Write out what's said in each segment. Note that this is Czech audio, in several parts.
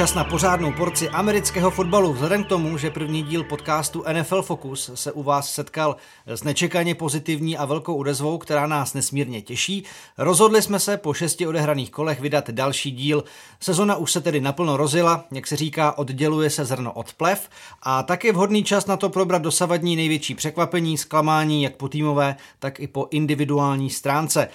Čas na pořádnou porci amerického fotbalu. Vzhledem k tomu, že první díl podcastu NFL Focus se u vás setkal s nečekaně pozitivní a velkou odezvou, která nás nesmírně těší, rozhodli jsme se po šesti odehraných kolech vydat další díl. Sezona už se tedy naplno rozjela, jak se říká, odděluje se zrno od plev a tak je vhodný čas na to probrat dosavadní největší překvapení, zklamání jak po týmové, tak i po individuální stránce.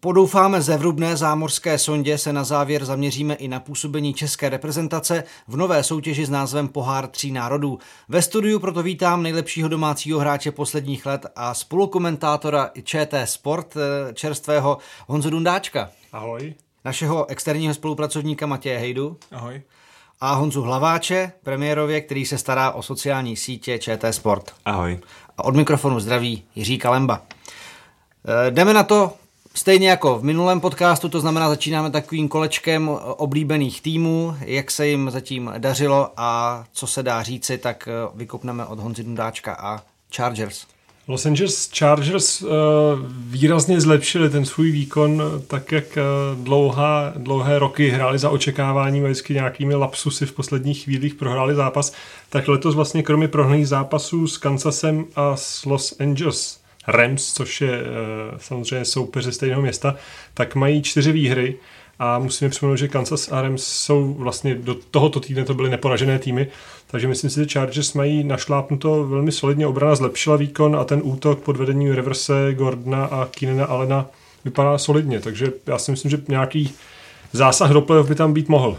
Po doufáme zevrubné zámořské sondě se na závěr zaměříme i na působení české reprezentace v nové soutěži s názvem Pohár tří národů. Ve studiu proto vítám nejlepšího domácího hráče posledních let a spolukomentátora ČT Sport eh, čerstvého Honzu Dundáčka. Ahoj. Našeho externího spolupracovníka Matěje Hejdu. Ahoj. A Honzu Hlaváče, premiérově, který se stará o sociální sítě ČT Sport. Ahoj. A od mikrofonu zdraví Jiří Kalemba. Eh, jdeme na to Stejně jako v minulém podcastu, to znamená, začínáme takovým kolečkem oblíbených týmů, jak se jim zatím dařilo a co se dá říci, tak eh, vykopneme od Honzi Dundáčka a Chargers. Los Angeles Chargers uh, výrazně zlepšili ten svůj výkon, tak jak uh, dlouhá, dlouhé roky hráli za očekáváním a vždycky nějakými lapsusy v posledních chvílích prohráli zápas, tak letos vlastně kromě prohraných zápasů s Kansasem a s Los Angeles Rams, což je eh, samozřejmě soupeře stejného města, tak mají čtyři výhry a musíme připomenout, že Kansas a Rams jsou vlastně do tohoto týdne to byly neporažené týmy, takže myslím si, že Chargers mají našlápnuto velmi solidně, obrana zlepšila výkon a ten útok pod vedením Reverse, Gordona a Keenana Allena vypadá solidně, takže já si myslím, že nějaký zásah do playoff by tam být mohl.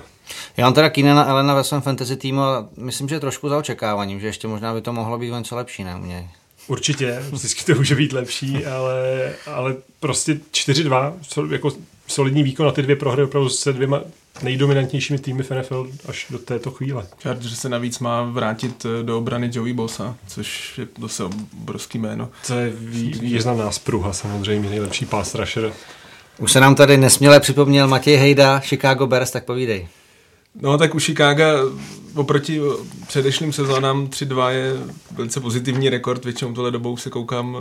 Já mám teda Keenana Elena ve svém fantasy týmu a myslím, že trošku za očekáváním, že ještě možná by to mohlo být něco lepší, ne u něj. Určitě, vždycky to může být lepší, ale, ale prostě 4-2, jako solidní výkon na ty dvě prohry opravdu se dvěma nejdominantnějšími týmy v NFL až do této chvíle. Chargers se navíc má vrátit eh, do obrany Joey Bosa, což je zase obrovský jméno. To je významná spruha samozřejmě, nejlepší pass rusher. Už se nám tady nesměle připomněl Matěj Hejda, Chicago Bears, tak povídej. No tak u Chicago oproti předešlým sezónám 3-2 je velice pozitivní rekord, většinou tohle dobou se koukám,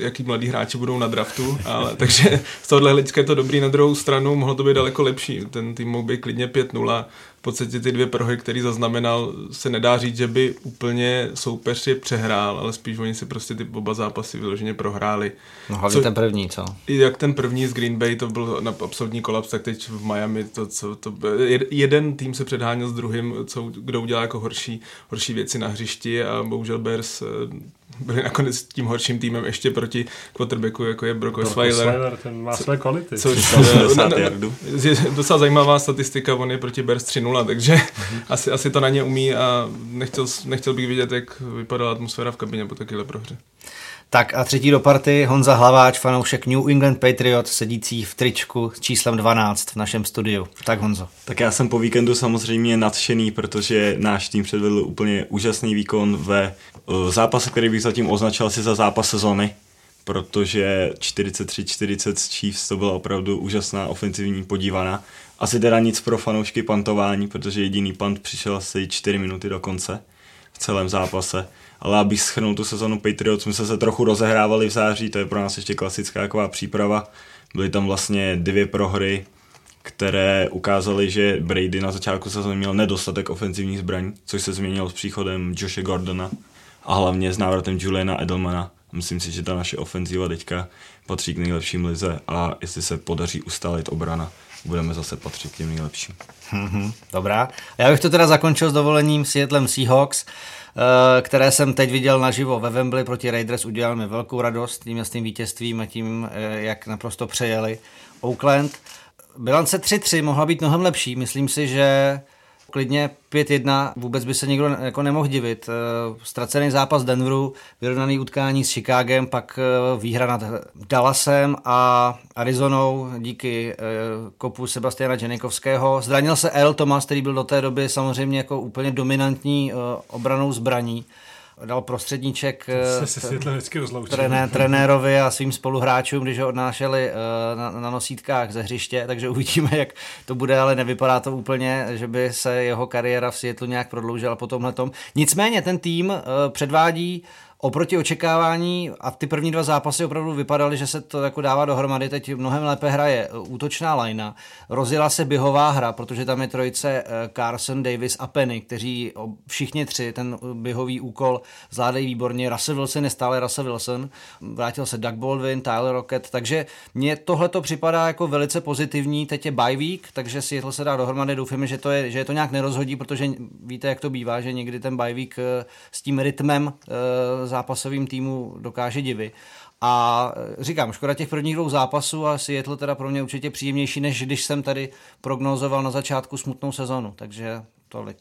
jaký mladí hráči budou na draftu, ale, takže z tohohle hlediska je to dobrý, na druhou stranu mohlo to být daleko lepší, ten tým mohl být klidně 5-0, v podstatě ty dvě prohry, který zaznamenal, se nedá říct, že by úplně soupeř je přehrál, ale spíš oni si prostě ty oba zápasy vyloženě prohráli. No hlavně co, ten první, co? Jak ten první z Green Bay, to byl na absolutní kolaps, tak teď v Miami to, co, to, jeden tým se předháněl s druhým, co, kdo udělá jako horší, horší věci na hřišti a bohužel Bears eh, byli nakonec tím horším týmem ještě proti quarterbacku, jako je Brock Osweiler. ten má své kvality. Což je docela zajímavá statistika, on je proti Bears 3-0, takže mm-hmm. asi, asi to na ně umí a nechtěl, nechtěl bych vidět, jak vypadala atmosféra v kabině po takovéhle prohře. Tak a třetí do party Honza Hlaváč, fanoušek New England Patriot, sedící v tričku s číslem 12 v našem studiu. Tak Honzo. Tak já jsem po víkendu samozřejmě nadšený, protože náš tým předvedl úplně úžasný výkon ve zápase, který bych zatím označil si za zápas sezony, protože 43-40 z Chiefs to byla opravdu úžasná ofenzivní podívaná. Asi teda nic pro fanoušky pantování, protože jediný pant přišel asi 4 minuty do konce v celém zápase ale abych schrnul tu sezonu Patriots, jsme se trochu rozehrávali v září, to je pro nás ještě klasická taková příprava. Byly tam vlastně dvě prohry, které ukázaly, že Brady na začátku sezóny měl nedostatek ofenzivních zbraní, což se změnilo s příchodem Joshe Gordona a hlavně s návratem Juliana Edelmana. Myslím si, že ta naše ofenziva teďka patří k nejlepším lize a jestli se podaří ustálit obrana, budeme zase patřit těm nejlepším. Mm-hmm, dobrá. Já bych to teda zakončil s dovolením Seattlem Seahawks. Eh, které jsem teď viděl naživo ve Wembley proti Raiders, udělal mi velkou radost tím jasným vítězstvím a tím, eh, jak naprosto přejeli Oakland. Bilance 3-3 mohla být mnohem lepší. Myslím si, že klidně 5-1, vůbec by se nikdo jako nemohl divit. Eh, ztracený zápas Denveru, vyrovnaný utkání s Chicagem, pak eh, výhra nad Dallasem a Arizonou díky eh, kopu Sebastiana Jenikovského. Zranil se Earl Thomas, který byl do té doby samozřejmě jako úplně dominantní obranou zbraní dal prostředníček se trené, trenérovi a svým spoluhráčům, když ho odnášeli na, na nosítkách ze hřiště, takže uvidíme, jak to bude, ale nevypadá to úplně, že by se jeho kariéra v Seattle nějak prodloužila po tomhle tom. Nicméně ten tým předvádí oproti očekávání a ty první dva zápasy opravdu vypadaly, že se to jako dává dohromady. Teď mnohem lépe hraje útočná lajna. Rozjela se běhová hra, protože tam je trojice eh, Carson, Davis a Penny, kteří všichni tři ten běhový úkol zvládají výborně. Russell Wilson je stále Russell Wilson. Vrátil se Doug Baldwin, Tyler Rocket, takže mně tohle to připadá jako velice pozitivní. Teď je bye week, takže si se dá dohromady. Doufáme, že to, je, že je to nějak nerozhodí, protože víte, jak to bývá, že někdy ten bye week s tím rytmem zápasovým týmu dokáže divy. A eh, říkám, škoda těch prvních dvou zápasů a Seattle teda pro mě určitě příjemnější, než když jsem tady prognozoval na začátku smutnou sezonu, takže tolik.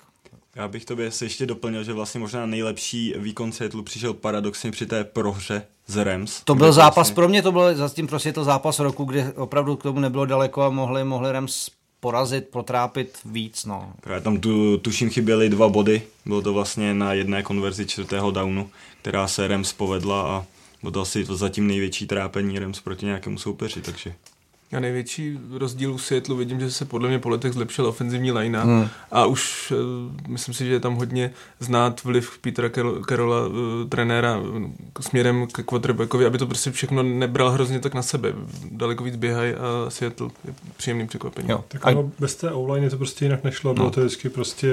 Já bych tobě se ještě doplnil, že vlastně možná nejlepší výkon Seattle přišel paradoxně při té prohře z Rams. To byl zápas, vlastně... pro mě to byl zatím prostě to zápas roku, kdy opravdu k tomu nebylo daleko a mohli, mohli Rams porazit, potrápit víc. No. Právě tam tu, tuším chyběly dva body, bylo to vlastně na jedné konverzi čtvrtého downu, která se Rams povedla a bylo to asi zatím největší trápení Rams proti nějakému soupeři, takže... A největší rozdíl u Seattle vidím, že se podle mě po letech zlepšila ofenzivní linea hmm. a už uh, myslím si, že je tam hodně znát vliv Petra Carola, uh, trenéra, uh, směrem k quarterbackovi, aby to prostě všechno nebral hrozně tak na sebe. Daleko víc běhají a Seattle je příjemným překvapením. Jo. Tak a... bez té online to prostě jinak nešlo, no. bylo to vždycky prostě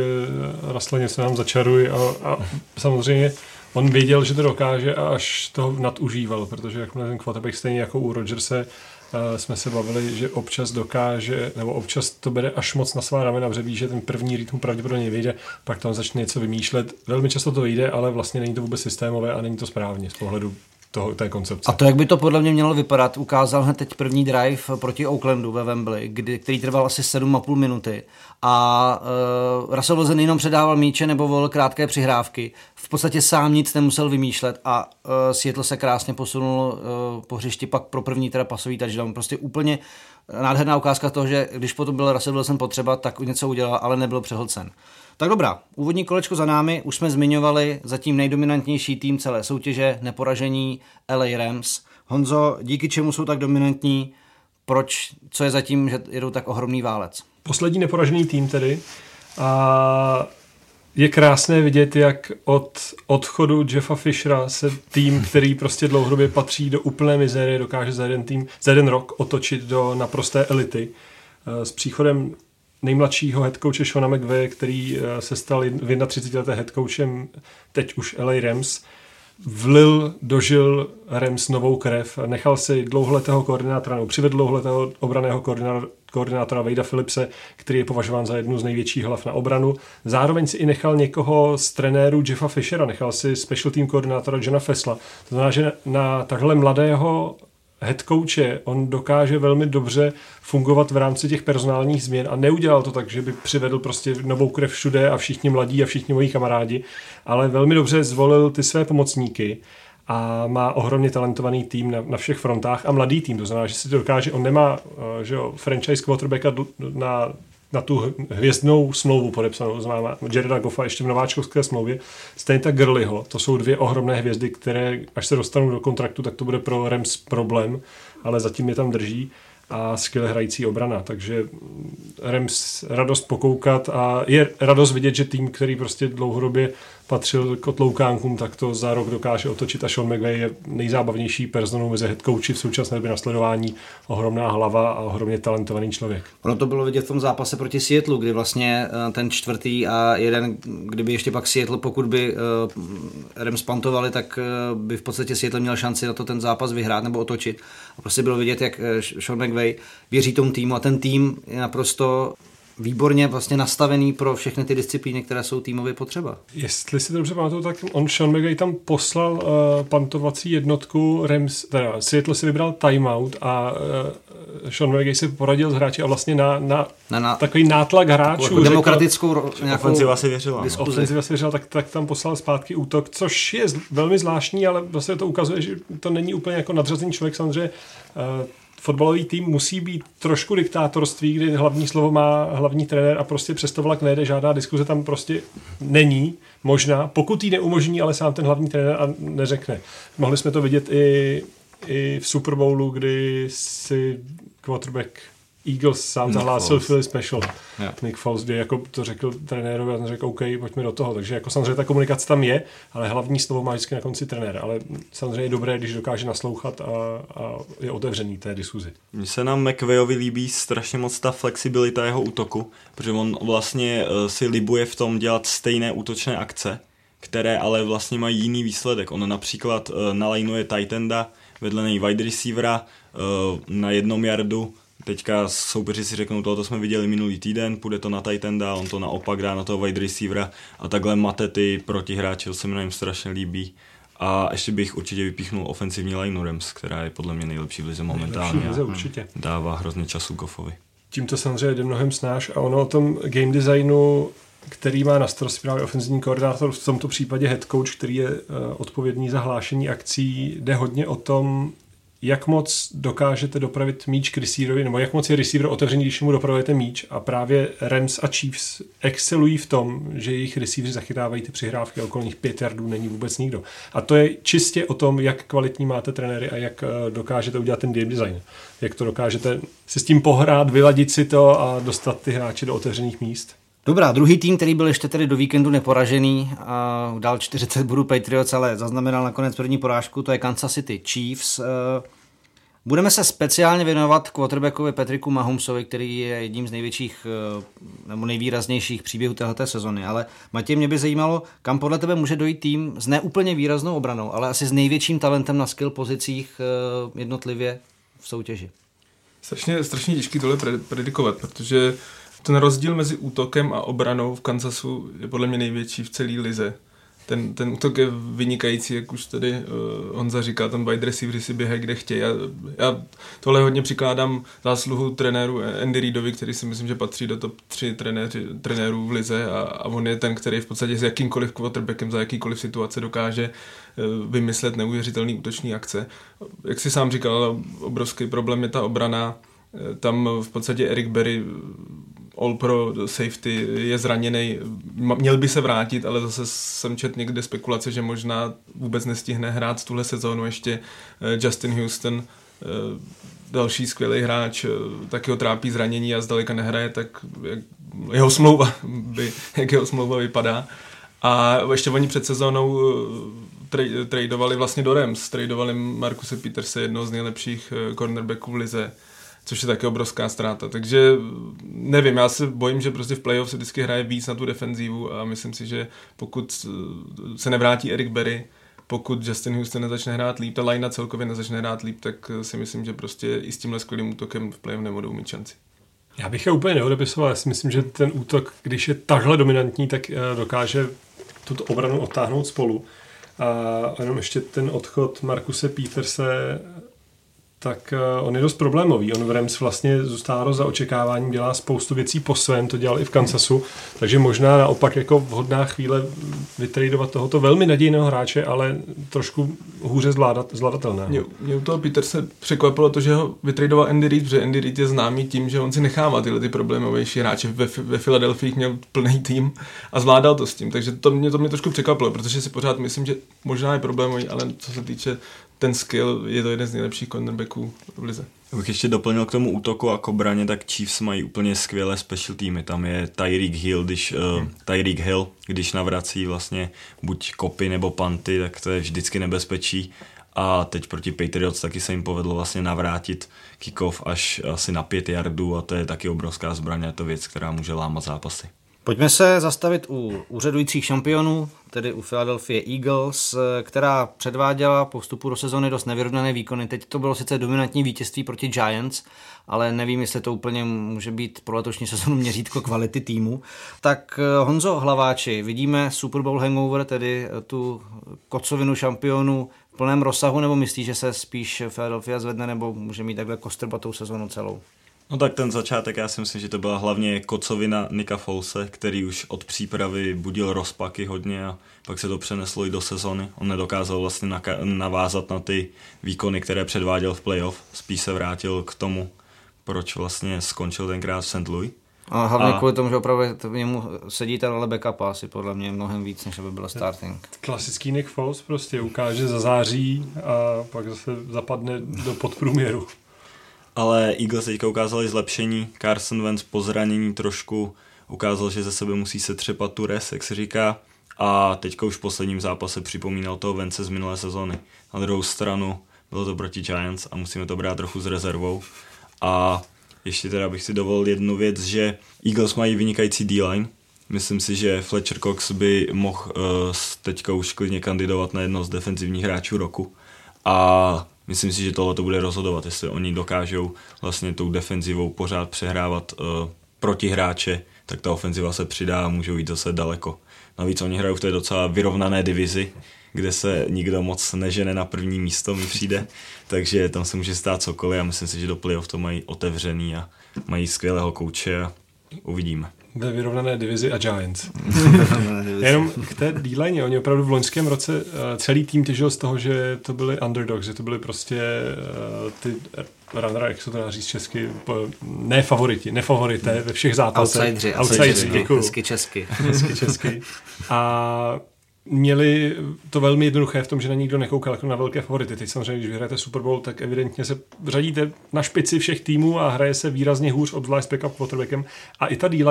rastleně se nám začaruj a, a samozřejmě on věděl, že to dokáže a až to nadužíval, protože jakmile ten quarterback stejně jako u Rodgerse jsme se bavili, že občas dokáže, nebo občas to bere až moc na svá ramena, protože ví, že ten první rytm pravděpodobně vyjde, pak tam začne něco vymýšlet. Velmi často to vyjde, ale vlastně není to vůbec systémové a není to správně z pohledu toho, té koncepce. A to, jak by to podle mě mělo vypadat, ukázal hned teď první drive proti Oaklandu ve Wembley, kdy, který trval asi 7,5 minuty. A uh, Russell Wilson jenom předával míče nebo volil krátké přihrávky. V podstatě sám nic nemusel vymýšlet a uh, Seattle se krásně posunul uh, po hřišti pak pro první teda pasový touchdown. Prostě úplně nádherná ukázka toho, že když potom byl Russell Wilson potřeba, tak něco udělal, ale nebyl přehlcen. Tak dobrá, úvodní kolečko za námi, už jsme zmiňovali zatím nejdominantnější tým celé soutěže, neporažení LA Rams. Honzo, díky čemu jsou tak dominantní, proč, co je zatím, že jedou tak ohromný válec? Poslední neporažený tým tedy. A je krásné vidět, jak od odchodu Jeffa Fishera se tým, který prostě dlouhodobě patří do úplné mizérie, dokáže za jeden tým, za jeden rok otočit do naprosté elity. S příchodem nejmladšího headcoache Shona McVeigh, který eh, se stal v 31 leté headcoachem teď už LA Rams, vlil, dožil Rams novou krev, nechal si dlouholetého koordinátora, nebo přivedl dlouholetého obraného koordinátora Vejda Philipse, který je považován za jednu z největších hlav na obranu. Zároveň si i nechal někoho z trenéru Jeffa Fishera, nechal si special team koordinátora Johna Fesla. To znamená, že na takhle mladého head coache, on dokáže velmi dobře fungovat v rámci těch personálních změn a neudělal to tak, že by přivedl prostě novou krev všude a všichni mladí a všichni moji kamarádi, ale velmi dobře zvolil ty své pomocníky a má ohromně talentovaný tým na, na všech frontách a mladý tým, to znamená, že si to dokáže, on nemá uh, že jo, franchise quarterbacka na na tu hvězdnou smlouvu podepsanou, znamená Jareda Goffa ještě v nováčkovské smlouvě, stejně tak Gurleyho, to jsou dvě ohromné hvězdy, které až se dostanou do kontraktu, tak to bude pro Rams problém, ale zatím je tam drží a skvěle hrající obrana, takže Rams radost pokoukat a je radost vidět, že tým, který prostě dlouhodobě patřil k otloukánkům, tak to za rok dokáže otočit a Sean McVay je nejzábavnější personou mezi headcoachy v současné době nasledování, ohromná hlava a ohromně talentovaný člověk. Ono to bylo vidět v tom zápase proti Seattleu, kdy vlastně eh, ten čtvrtý a jeden, kdyby ještě pak Seattle, pokud by uh, Rams pantovali, tak uh, by v podstatě Seattle měl šanci na to ten zápas vyhrát nebo otočit. A prostě bylo vidět, jak Sean McVay věří tomu týmu a ten tým je naprosto výborně vlastně nastavený pro všechny ty disciplíny, které jsou týmově potřeba. Jestli si to dobře pamatuju, tak on Sean McVay tam poslal uh, pantovací jednotku Rams, teda Seattle si vybral timeout a uh, Sean McVay si poradil s hráči a vlastně na, na, na, na takový nátlak hráčů. Jako demokratickou nějakou ofenziva si věřila. No. Ofenziva si věřila, tak, tak tam poslal zpátky útok, což je velmi zvláštní, ale vlastně to ukazuje, že to není úplně jako nadřazený člověk, samozřejmě uh, fotbalový tým musí být trošku diktátorství, kdy hlavní slovo má hlavní trenér a prostě přes to vlak nejde, žádná diskuze tam prostě není možná, pokud ji neumožní, ale sám ten hlavní trenér a neřekne. Mohli jsme to vidět i, i v Super Bowlu, kdy si quarterback Eagles sám Nick zahlásil. Philly Special. Yeah. Nick Foles, kdy jako to řekl trenérovi a ten řekl OK, pojďme do toho. Takže jako samozřejmě ta komunikace tam je, ale hlavní slovo má vždycky na konci trenér. Ale samozřejmě je dobré, když dokáže naslouchat a, a je otevřený té diskuzi. Mně se nám McVeyovi líbí strašně moc ta flexibilita jeho útoku, protože on vlastně uh, si libuje v tom dělat stejné útočné akce, které ale vlastně mají jiný výsledek. On například uh, nalajnuje tight enda, vedle něj wide receivera uh, na jednom yardu, Teďka soupeři si řeknou, tohle jsme viděli minulý týden, půjde to na tight enda, on to naopak dá na toho wide receivera a takhle mate ty protihráče, to se mi na něm strašně líbí. A ještě bych určitě vypíchnul ofenzivní line Rams, která je podle mě nejlepší v lize momentálně. Nejlepší v lize, a určitě. Dává hrozně času Goffovi. Tím to samozřejmě jde mnohem snáš a ono o tom game designu, který má na starosti právě ofenzivní koordinátor, v tomto případě head coach, který je uh, odpovědný za hlášení akcí, jde hodně o tom, jak moc dokážete dopravit míč k receiverovi, nebo jak moc je receiver otevřený, když mu dopravujete míč. A právě Rams a Chiefs excelují v tom, že jejich receiveri zachytávají ty přihrávky a okolo nich pět yardů není vůbec nikdo. A to je čistě o tom, jak kvalitní máte trenéry a jak eh, dokážete udělat ten game design. Jak to dokážete si s tím pohrát, vyladit si to a dostat ty hráče do otevřených míst. Dobrá, druhý tým, který byl ještě tedy do víkendu neporažený a dal 40 bodů Patriots, ale zaznamenal nakonec první porážku, to je Kansas City Chiefs. Budeme se speciálně věnovat quarterbackovi Patricku Mahomsovi, který je jedním z největších eh, nebo nejvýraznějších příběhů této sezony. Ale Matěj, mě by zajímalo, kam podle tebe může dojít tým s neúplně výraznou obranou, ale asi s největším talentem na skill pozicích eh, jednotlivě v soutěži. Strašně, strašně těžký tohle predikovat, protože ten rozdíl mezi útokem a obranou v Kansasu je podle mě největší v celé lize. Ten, ten útok je vynikající, jak už tady uh, Honza říká, ten wide receiver si běhají kde chtějí. Já, já tohle hodně přikládám zásluhu trenéru Andy Reidovi, který si myslím, že patří do top 3 trenéři, trenérů v lize a, a on je ten, který v podstatě s jakýmkoliv quarterbackem za jakýkoliv situace dokáže uh, vymyslet neuvěřitelný útoční akce. Jak si sám říkal, obrovský problém je ta obrana. Tam v podstatě Eric Berry All Pro safety je zraněný, měl by se vrátit, ale zase jsem čet někde spekulace, že možná vůbec nestihne hrát tuhle sezónu ještě Justin Houston, další skvělý hráč, taky ho trápí zranění a zdaleka nehraje, tak jak jeho smlouva by, jak jeho smlouva vypadá. A ještě oni před sezónou tradovali vlastně do Rams, tradovali Markuse Peterse, jednoho z nejlepších cornerbacků v lize což je také obrovská ztráta. Takže nevím, já se bojím, že prostě v playoff se vždycky hraje víc na tu defenzívu a myslím si, že pokud se nevrátí Eric Berry, pokud Justin Houston nezačne hrát líp, ta linea celkově nezačne hrát líp, tak si myslím, že prostě i s tímhle skvělým útokem v playoff nebudou mít šanci. Já bych je úplně neodepisoval. Já si myslím, že ten útok, když je takhle dominantní, tak dokáže tuto obranu odtáhnout spolu. A jenom ještě ten odchod Markuse Peterse tak on je dost problémový. On v Rams vlastně zůstává za očekáváním, dělá spoustu věcí po svém, to dělal i v Kansasu, takže možná naopak jako vhodná chvíle vytradovat tohoto velmi nadějného hráče, ale trošku hůře zvládat, zvladatelného. Mě, mě u toho Peter se překvapilo to, že ho vytradoval Andy Reid, protože Andy Reid je známý tím, že on si nechává tyhle ty problémovější hráče. Ve, ve Filadelfii měl plný tým a zvládal to s tím, takže to mě, to mě trošku překvapilo, protože si pořád myslím, že možná je problémový, ale co se týče ten skill, je to jeden z nejlepších cornerbacků v lize. Abych ještě doplnil k tomu útoku a k obraně, tak Chiefs mají úplně skvělé special týmy. Tam je Tyreek Hill, když, uh, Tyreek Hill, když navrací vlastně buď kopy nebo panty, tak to je vždycky nebezpečí. A teď proti Patriots taky se jim povedlo vlastně navrátit kickoff až asi na pět yardů a to je taky obrovská zbraň, je to věc, která může lámat zápasy. Pojďme se zastavit u úřadujících šampionů, tedy u Philadelphia Eagles, která předváděla po vstupu do sezóny dost nevyrovnané výkony. Teď to bylo sice dominantní vítězství proti Giants, ale nevím, jestli to úplně může být pro letošní sezónu měřítko kvality týmu. Tak Honzo Hlaváči, vidíme Super Bowl hangover, tedy tu kocovinu šampionu v plném rozsahu, nebo myslíš, že se spíš Philadelphia zvedne, nebo může mít takhle kostrbatou sezónu celou? No tak ten začátek, já si myslím, že to byla hlavně kocovina Nika Folse, který už od přípravy budil rozpaky hodně a pak se to přeneslo i do sezony. On nedokázal vlastně navázat na ty výkony, které předváděl v playoff. Spíš se vrátil k tomu, proč vlastně skončil tenkrát v St. Louis. A hlavně a... kvůli tomu, že opravdu němu sedí ta role backupa asi podle mě mnohem víc, než aby byla starting. Klasický Nick Foles prostě ukáže, zazáří a pak zase zapadne do podprůměru. Ale Eagles teďka ukázali zlepšení, Carson Wentz po zranění trošku ukázal, že ze sebe musí se třepat tu res, jak se říká, a teďka už v posledním zápase připomínal toho Vence z minulé sezóny. Na druhou stranu bylo to proti Giants a musíme to brát trochu s rezervou. A ještě teda bych si dovolil jednu věc, že Eagles mají vynikající D-line. Myslím si, že Fletcher Cox by mohl uh, teďka už klidně kandidovat na jedno z defenzivních hráčů roku. A myslím si, že tohle to bude rozhodovat, jestli oni dokážou vlastně tou defenzivou pořád přehrávat uh, protihráče, tak ta ofenziva se přidá a můžou jít zase daleko. Navíc oni hrajou v té docela vyrovnané divizi, kde se nikdo moc nežene na první místo, mi přijde, takže tam se může stát cokoliv a myslím si, že do playoff to mají otevřený a mají skvělého kouče a uvidíme ve vyrovnané divizi a Giants. Jenom k té d oni opravdu v loňském roce eh, celý tým těžil z toho, že to byly underdogs, že to byly prostě uh, ty runner, jak se to dá říct česky, ne favoriti, ne favorité ve všech zápasech. Outsideri. Outsideri, děkuju. Hezky česky. Hezky česky. A měli to velmi jednoduché v tom, že na nikdo nekoukal jako na velké favority. Teď samozřejmě, když vyhrajete Super Bowl, tak evidentně se řadíte na špici všech týmů a hraje se výrazně hůř, obzvlášť s backup quarterbackem. A i ta d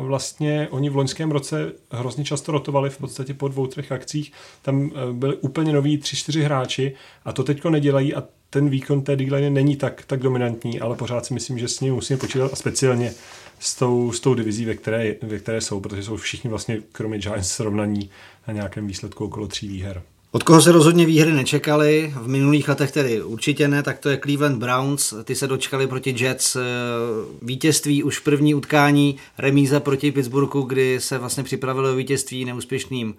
vlastně, oni v loňském roce hrozně často rotovali v podstatě po dvou, třech akcích. Tam eh, byli úplně noví tři, čtyři hráči a to teďko nedělají a ten výkon té d není tak, tak dominantní, ale pořád si myslím, že s ním musíme počítat a speciálně s tou, s tou divizí, ve které, ve které jsou, protože jsou všichni vlastně, kromě Giants, srovnaní na nějakém výsledku okolo tří výher. Od koho se rozhodně výhry nečekali, v minulých letech tedy určitě ne, tak to je Cleveland Browns. Ty se dočkali proti Jets eh, vítězství už v první utkání, remíza proti Pittsburghu, kdy se vlastně připravili o vítězství neúspěšným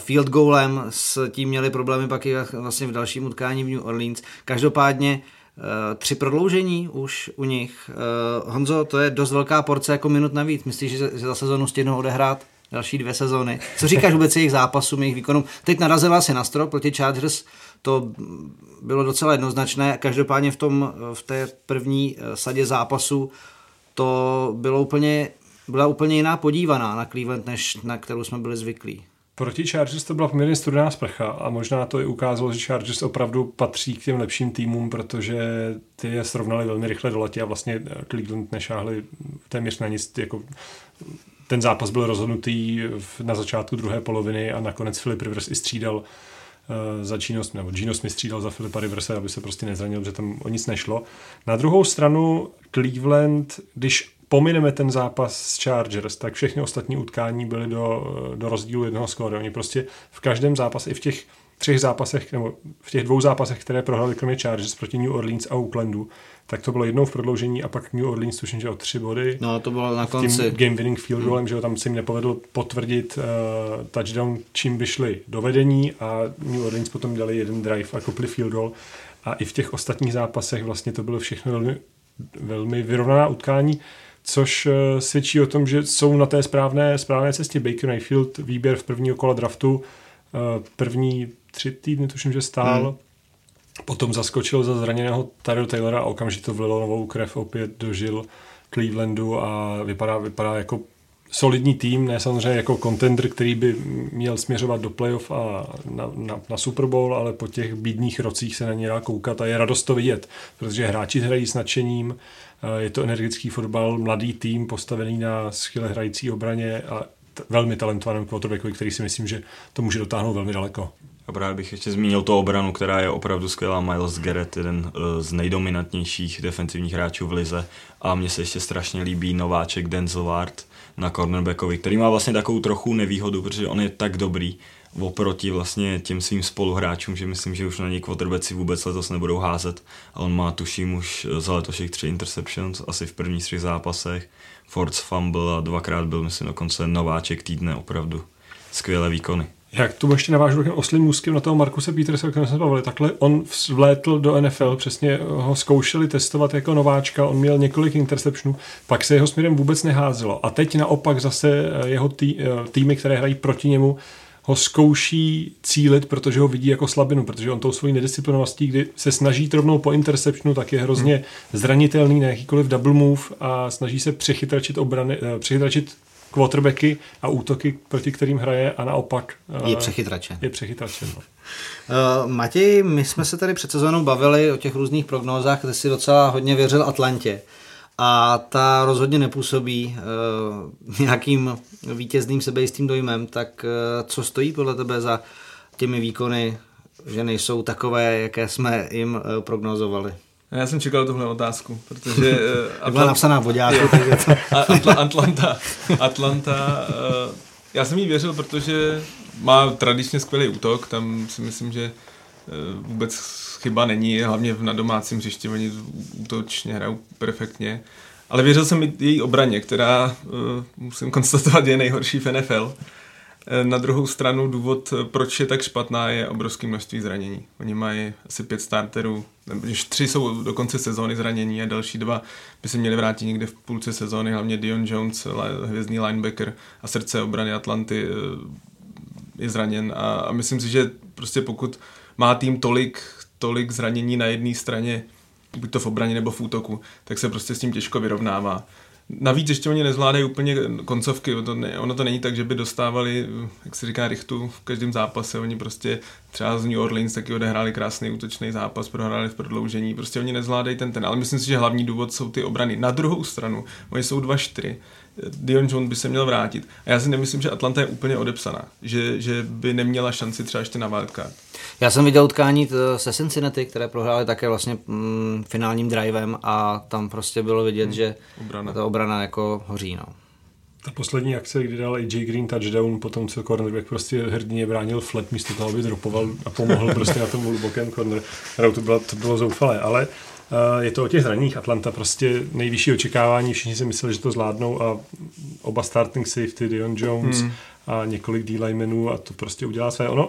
field goalem, s tím měli problémy pak i vlastně v dalším utkání v New Orleans. Každopádně Eh, tři prodloužení už u nich. Eh, Honzo, to je dost velká porce jako minut navíc. Myslíš, že za sezonu stihnou odehrát další dvě sezony? Co říkáš vůbec jejich zápasům, jejich výkonům? Teď narazila si na strop proti Chargers, to bylo docela jednoznačné. Každopádně v, tom, v té první eh, sadě zápasu to bylo úplně, byla úplně jiná podívaná na Cleveland, než na kterou jsme byli zvyklí. Proti Chargers to byla poměrně studená sprcha a možná to i ukázalo, že Chargers opravdu patří k těm lepším týmům, protože ty je srovnali velmi rychle do letě a vlastně Cleveland nešáhli téměř na nic. Jako ten zápas byl rozhodnutý na začátku druhé poloviny a nakonec Philip Rivers i střídal uh, za Gino, nebo Gino Smith střídal za Filipa Riversa, aby se prostě nezranil, že tam o nic nešlo. Na druhou stranu Cleveland, když pomineme ten zápas s Chargers, tak všechny ostatní utkání byly do, do rozdílu jednoho skóre. Oni prostě v každém zápase, i v těch třech zápasech, nebo v těch dvou zápasech, které prohrali kromě Chargers proti New Orleans a Oaklandu, tak to bylo jednou v prodloužení a pak New Orleans tuším, že o tři body. No, to bylo na konci. Tím game winning field goalem, hmm. že ho tam se jim nepovedlo potvrdit uh, touchdown, čím by šli do vedení a New Orleans potom dali jeden drive a kopli field goal. A i v těch ostatních zápasech vlastně to bylo všechno velmi, velmi vyrovnaná utkání což eh, svědčí o tom, že jsou na té správné, správné cestě. Baker Mayfield, výběr v prvního kola draftu, první tři týdny, tuším, že stál, hmm. potom zaskočil za zraněného Tyrell Taylora a okamžitě vlilo novou krev, opět dožil Clevelandu a vypadá, vypadá jako solidní tým, ne samozřejmě jako contender, který by měl směřovat do playoff a na, na, na Super Bowl, ale po těch bídných rocích se na ně dá koukat a je radost to vidět, protože hráči hrají s nadšením, Eh, je to energický fotbal, mladý tým postavený na skvěle hrající obraně a velmi talentovaném quarterbackovi, který si myslím, že to může dotáhnout velmi daleko. A právě bych ještě zmínil tu obranu, která je opravdu skvělá. Miles Garrett, jeden eh, z nejdominantnějších defensivních hráčů v lize. A mně se ještě strašně líbí nováček Denzel Ward na cornerbackovi, který má vlastně takovou trochu nevýhodu, protože on je tak dobrý, oproti vlastně těm svým spoluhráčům, že myslím, že už na něj quarterbacki vůbec letos nebudou házet. A on má, tuším, už za letošek tři interceptions, asi v prvních třech zápasech. Ford's fumble a dvakrát byl, myslím, dokonce nováček týdne, opravdu skvělé výkony. Jak tu ještě navážu takovým oslým můzkem na toho Markuse Petersa, o kterém jsme bavili, takhle on vlétl do NFL, přesně ho zkoušeli testovat jako nováčka, on měl několik interceptionů, pak se jeho směrem vůbec neházelo. A teď naopak zase jeho tý, eh, týmy, které hrají proti němu, ho zkouší cílit, protože ho vidí jako slabinu, protože on tou svojí nedisciplinovaností, kdy se snaží trobnou po interceptionu, tak je hrozně hmm. zranitelný na jakýkoliv double move a snaží se přechytračit obrany, eh, přechytračit quarterbacky a útoky, proti kterým hraje a naopak je přechytračen. Je přechytračen no. Uh, Matěj, my jsme se tady před sezónou bavili o těch různých prognózách, ty si docela hodně věřil Atlantě. A ta rozhodně nepůsobí uh, nějakým vítězným sebejistým dojmem, tak uh, co stojí podle tebe za těmi výkony, že nejsou takové, jaké jsme jim uh, prognozovali? Já jsem čekal tuhle otázku, protože... Uh, byla napsaná v vodáku, takže to... Atla- Atlanta, Atlanta, uh, já jsem jí věřil, protože má tradičně skvělý útok, tam si myslím, že vůbec chyba není, hlavně na domácím hřišti, oni útočně hrajou perfektně. Ale věřil jsem i její obraně, která, uh, musím konstatovat, je nejhorší v NFL. Eh, na druhou stranu důvod, eh, proč je tak špatná, je obrovské množství zranění. Oni mají asi pět starterů, když tři jsou do konce sezóny zranění a další dva by se měli vrátit někde v půlce sezóny, hlavně Dion Jones, hvězdný linebacker a srdce obrany Atlanty je zraněn a myslím si, že prostě pokud má tým tolik, tolik zranění na jedné straně, buď to v obraně nebo v útoku, tak se prostě s tím těžko vyrovnává. Navíc ještě oni nezvládají úplně koncovky, to ne, ono to není tak, že by dostávali, jak se říká, rychtu v každém zápase, oni prostě třeba z New Orleans taky odehráli krásný útočný zápas, prohráli v prodloužení, prostě oni nezvládají ten ten, ale myslím si, že hlavní důvod jsou ty obrany. Na druhou stranu, oni jsou 2-4, Dion Jones by se měl vrátit. A já si nemyslím, že Atlanta je úplně odepsaná, že, že by neměla šanci třeba ještě na wildcard. Já jsem viděl utkání se Cincinnati, které prohráli také vlastně mm, finálním drivem a tam prostě bylo vidět, hmm. že obrana. ta obrana jako hoří. No. Ta poslední akce, kdy dal AJ Green touchdown, potom co cornerback prostě hrdině bránil flat místo toho, aby dropoval a pomohl prostě na tom hlubokém corner. To bylo, to bylo zoufalé, ale je to o těch zraních. Atlanta prostě nejvyšší očekávání, všichni si mysleli, že to zvládnou a oba starting safety, Dion Jones hmm. a několik d a to prostě udělá své. Ono,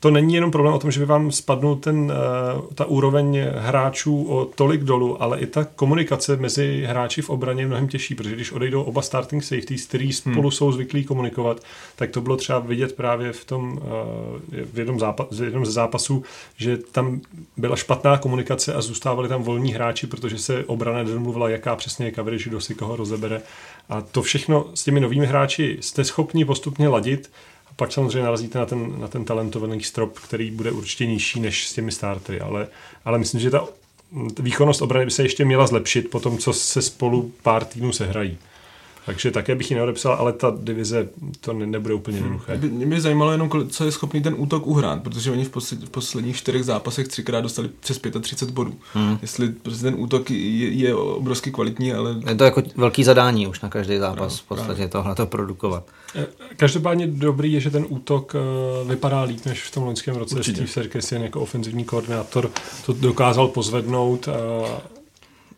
to není jenom problém o tom, že by vám spadnul ten, eh, ta úroveň hráčů o tolik dolů, ale i ta komunikace mezi hráči v obraně je mnohem těžší, protože když odejdou oba starting safeties, který spolu hmm. jsou zvyklí komunikovat, tak to bylo třeba vidět právě v tom eh, v jednom, zápas, v jednom ze zápasů, že tam byla špatná komunikace a zůstávali tam volní hráči, protože se obrana nedomluvila, jaká přesně je coverage, kdo si koho rozebere. A to všechno s těmi novými hráči jste schopni postupně ladit, pak samozřejmě narazíte na ten, na ten talentovaný strop, který bude určitě nižší než s těmi startery, ale, ale myslím, že ta výkonnost obrany by se ještě měla zlepšit po tom, co se spolu pár týdnů sehrají. Takže také bych ji neodepsal, ale ta divize to ne, nebude úplně jednoduché. Hmm. Mě by zajímalo jenom, co je schopný ten útok uhrát, protože oni v, posled, v posledních čtyřech zápasech třikrát dostali přes 35 bodů. Hmm. Jestli prostě ten útok je, je obrovsky kvalitní, ale... Je to jako velký zadání už na každý zápas no, v podstatě tohle to produkovat. Eh, každopádně dobrý je, že ten útok uh, vypadá líp než v tom loňském roce. Určitě. Steve Sarkisian jako ofenzivní koordinátor to dokázal pozvednout. Uh,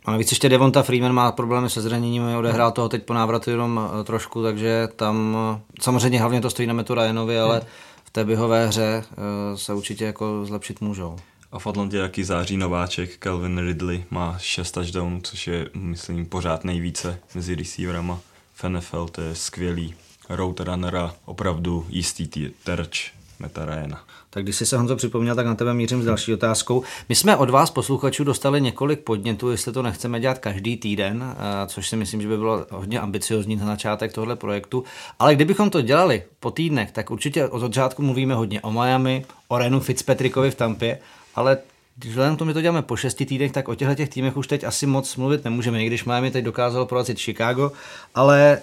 a navíc ještě Devonta Freeman má problémy se zraněním, odehrál toho teď po návratu jenom eh, trošku, takže tam eh, samozřejmě hlavně to stojí na Metu Ryanovi, ale v té běhové hře eh, se určitě jako zlepšit můžou. A v Atlantě jaký září nováček, Calvin Ridley má 6 touchdownů, což je, myslím, pořád nejvíce mezi receiverama v NFL, to je skvělý roadrunner a opravdu jistý terč Meta Ryana. Tak když jsi se Honzo připomněl, tak na tebe mířím s další otázkou. My jsme od vás posluchačů dostali několik podnětů, jestli to nechceme dělat každý týden, eh, což si myslím, že by bylo hodně ambiciozní na začátek tohle projektu. Ale kdybychom to dělali po týdnech, tak určitě od začátku mluvíme hodně o Miami, o Renu Fitzpatrickovi v Tampě, ale vzhledem k tomu, že to děláme po šesti týdnech, tak o těchto těch týmech už teď asi moc mluvit nemůžeme, i když Miami teď dokázalo porazit Chicago, ale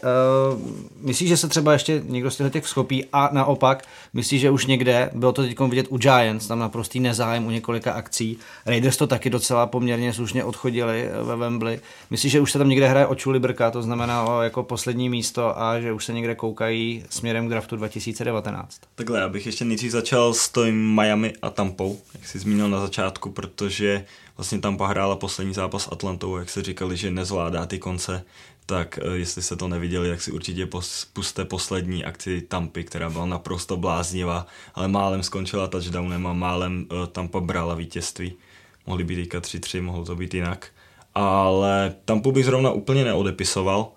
uh, myslíš, že se třeba ještě někdo z těch schopí a naopak, myslíš, že už někde, bylo to teď vidět u Giants, tam naprostý nezájem u několika akcí, Raiders to taky docela poměrně slušně odchodili eh, ve Wembley, myslíš, že už se tam někde hraje o Čulibrka, to znamená o jako poslední místo a že už se někde koukají směrem k draftu 2019? Takhle, já bych ještě nejdřív začal s tím Miami a Tampou, jak jsi zmínil na začátku začátku, protože vlastně tam pohrála poslední zápas s Atlantou, jak se říkali, že nezvládá ty konce, tak eh, jestli se to neviděli, tak si určitě puste poslední akci Tampy, která byla naprosto bláznivá, ale málem skončila touchdownem a málem uh, Tampa brala vítězství. Mohli být teďka 3-3, mohlo to být jinak. Ale Tampu bych zrovna úplně neodepisoval,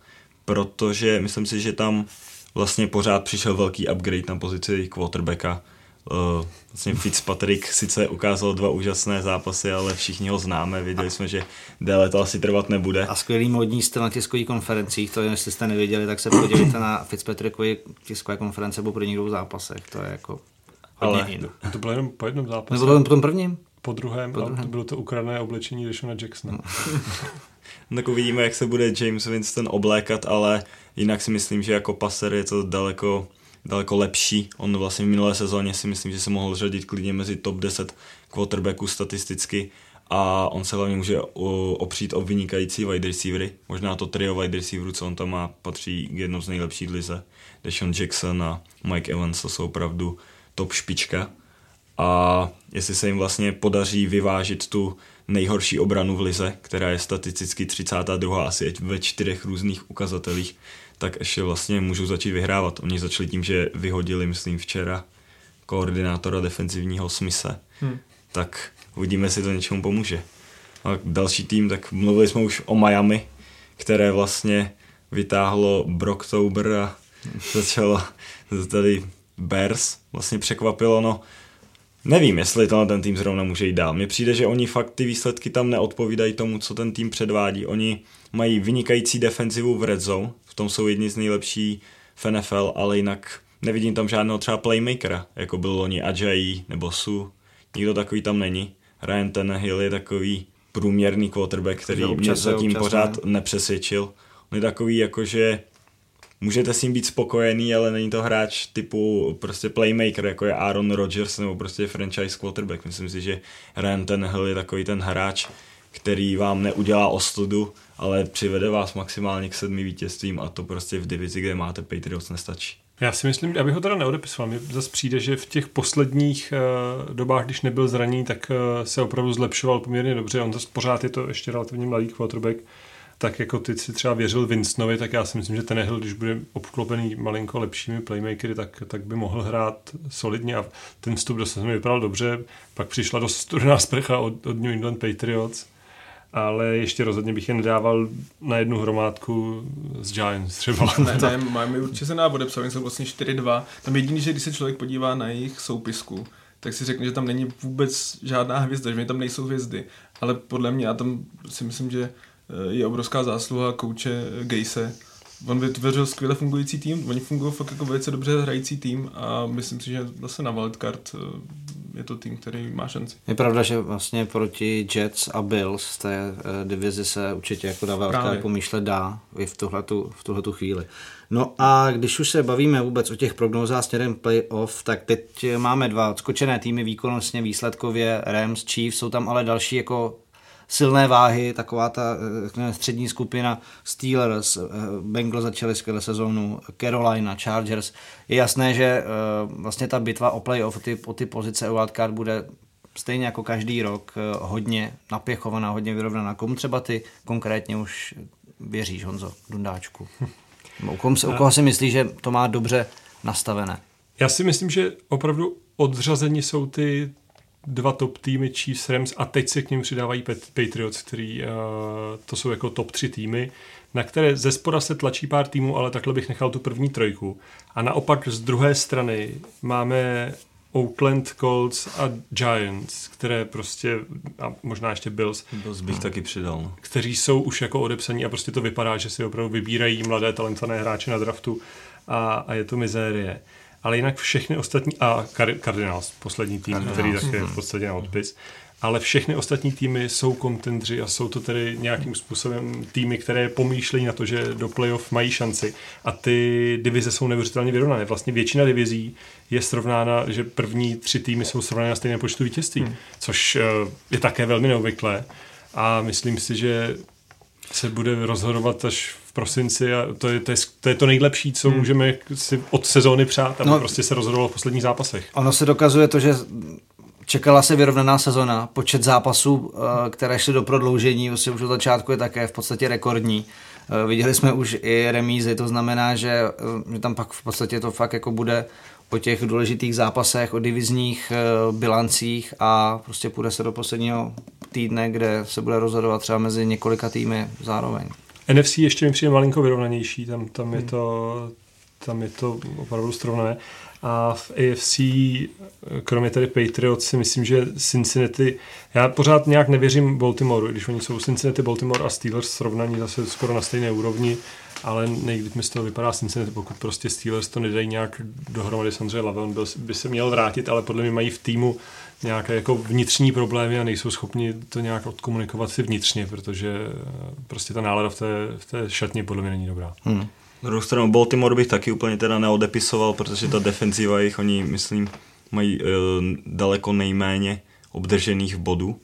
protože myslím si, že tam vlastně pořád přišel velký upgrade na pozici quarterbacka Uh, vlastně Fitzpatrick sice ukázal dva úžasné zápasy, ale všichni ho známe, věděli jsme, že déle to asi trvat nebude. A skvělý modní styl na tiskových konferencích, to jestli jste nevěděli, tak se podívejte na Fitzpatrickovi tiskové konference po prvních dvou zápasech, to je jako hodně Ale- in. To bylo jenom po jednom zápase. Nebo to bylo po tom prvním? po druhém, po a druhém. to bylo to ukradené oblečení Deshona Jacksona. No, Tak uvidíme, jak se bude James Winston oblékat, ale jinak si myslím, že jako paser je to daleko, daleko lepší. On vlastně v minulé sezóně si myslím, že se mohl řadit klidně mezi top 10 quarterbacků statisticky a on se hlavně může opřít o vynikající wide receivery. Možná to trio wide receiverů, co on tam má, patří k jednou z nejlepších lize. Deshaun Jackson a Mike Evans, to jsou opravdu top špička a jestli se jim vlastně podaří vyvážit tu nejhorší obranu v lize, která je statisticky 32. asi ve čtyřech různých ukazatelích, tak ještě vlastně můžou začít vyhrávat. Oni začali tím, že vyhodili, myslím, včera koordinátora defenzivního Smise. Hmm. Tak uvidíme, jestli to něčemu pomůže. A další tým, tak mluvili jsme už o Miami, které vlastně vytáhlo Brocktober a začalo tady Bears. Vlastně překvapilo, no Nevím, jestli tenhle ten tým zrovna může jít dál. Mně přijde, že oni fakt ty výsledky tam neodpovídají tomu, co ten tým předvádí. Oni mají vynikající defenzivu v red zone, v tom jsou jedni z nejlepší v NFL, ale jinak nevidím tam žádného třeba playmakera, jako byl loni Ajayi nebo Su. Nikdo takový tam není. Ryan Tannehill je takový průměrný quarterback, který mě občas je, zatím občas pořád nepřesvědčil. On je takový jako, že můžete s ním být spokojený, ale není to hráč typu prostě playmaker, jako je Aaron Rodgers nebo prostě franchise quarterback. Myslím si, že Ryan Tannehill je takový ten hráč, který vám neudělá ostudu, ale přivede vás maximálně k sedmi vítězstvím a to prostě v divizi, kde máte Patriots, nestačí. Já si myslím, abych ho teda neodepisoval, mně zase přijde, že v těch posledních uh, dobách, když nebyl zraní, tak uh, se opravdu zlepšoval poměrně dobře. On zase pořád je to ještě relativně mladý quarterback, tak jako ty si třeba věřil Winstonovi, tak já si myslím, že ten když bude obklopený malinko lepšími playmakery, tak, tak by mohl hrát solidně a ten vstup do sezóny vypadal dobře. Pak přišla dost studená sprcha od, od New England Patriots, ale ještě rozhodně bych je nedával na jednu hromádku z Giants třeba. Ne, ne, máme určitě se návod, jsou vlastně 4-2. Tam jediný, že když se člověk podívá na jejich soupisku, tak si řekne, že tam není vůbec žádná hvězda, že tam nejsou hvězdy. Ale podle mě, já tam si myslím, že je obrovská zásluha kouče Gejse. On vytvořil skvěle fungující tým, oni fungují fakt jako velice dobře hrající tým a myslím si, že zase na wildcard eh, je to tým, který má šanci. Je pravda, že vlastně proti Jets a Bills z té eh, divizi se určitě jako na velké pomýšlet dá i v tuhletu, v tuhletu chvíli. No a když už se bavíme vůbec o těch prognózách směrem playoff, tak teď máme dva odskočené týmy výkonnostně, výsledkově, Rams, Chiefs, jsou tam ale další jako silné váhy, taková ta střední skupina Steelers, eh, Bengals začali skvěle sezónu, Carolina, Chargers. Je jasné, že eh, vlastně ta bitva o playoff, ty, o ty pozice o wildcard bude stejně jako každý rok eh, hodně napěchovaná, hodně vyrovnaná. Komu třeba ty konkrétně už věříš, Honzo, Dundáčku? U se, u koho si myslíš, že to má dobře nastavené? Já si myslím, že opravdu odřazeni jsou ty dva top týmy Chiefs, Rams a teď se k ním přidávají Pat- Patriots, který uh, to jsou jako top tři týmy, na které ze spora se tlačí pár týmů, ale takhle bych nechal tu první trojku. A naopak z druhé strany máme Oakland Colts a Giants, které prostě, a možná ještě Bills, To bych taky přidal. No. kteří jsou už jako odepsaní a prostě to vypadá, že si opravdu vybírají mladé talentované hráče na draftu a, a je to mizérie. Ale jinak všechny ostatní, a Card- Cardinals, poslední tým, Cardinals. který také je v podstatě na odpis, ale všechny ostatní týmy jsou kontendři a jsou to tedy nějakým způsobem týmy, které pomýšlejí na to, že do playoff mají šanci a ty divize jsou neuvěřitelně vyrovnané. Vlastně většina divizí je srovnána, že první tři týmy jsou srovnány na stejné počtu vítězství, hmm. což eh, je také velmi neobvyklé a myslím si, že se bude rozhodovat až prosinci a to je to, je, to, je to nejlepší, co hmm. můžeme si od sezóny přát, aby no, prostě se rozhodovalo v posledních zápasech. Ono se dokazuje to, že čekala se vyrovnaná sezona. Počet zápasů, eh, které šly do prodloužení, vlastně už od začátku je také v podstatě rekordní. Eh, Viděli jsme už i remízy, to znamená, že, eh, že tam pak v podstatě to fakt jako bude o těch důležitých zápasech, o divizních bilancích a prostě půjde se do posledního týdne, kde se bude rozhodovat třeba mezi několika týmy zároveň. NFC ještě mi přijde malinko vyrovnanější, tam, tam, je to, tam je to opravdu strovnané. A v AFC, kromě tady Patriots, si myslím, že Cincinnati, já pořád nějak nevěřím Baltimore, když oni jsou Cincinnati, Baltimore a Steelers srovnaní zase skoro na stejné úrovni, ale nejlíp mi z toho vypadá Cincinnati, pokud prostě Steelers to nedají nějak dohromady, samozřejmě Lavon by se měl vrátit, ale podle mě mají v týmu nějaké jako vnitřní problémy a nejsou schopni to nějak odkomunikovat si vnitřně, protože prostě ta nálada v té, v té šatně podle mě není dobrá. Hmm. Na druhou stranu Baltimore bych taky úplně teda neodepisoval, protože ta defenziva jich, oni myslím, mají e, daleko nejméně obdržených bodů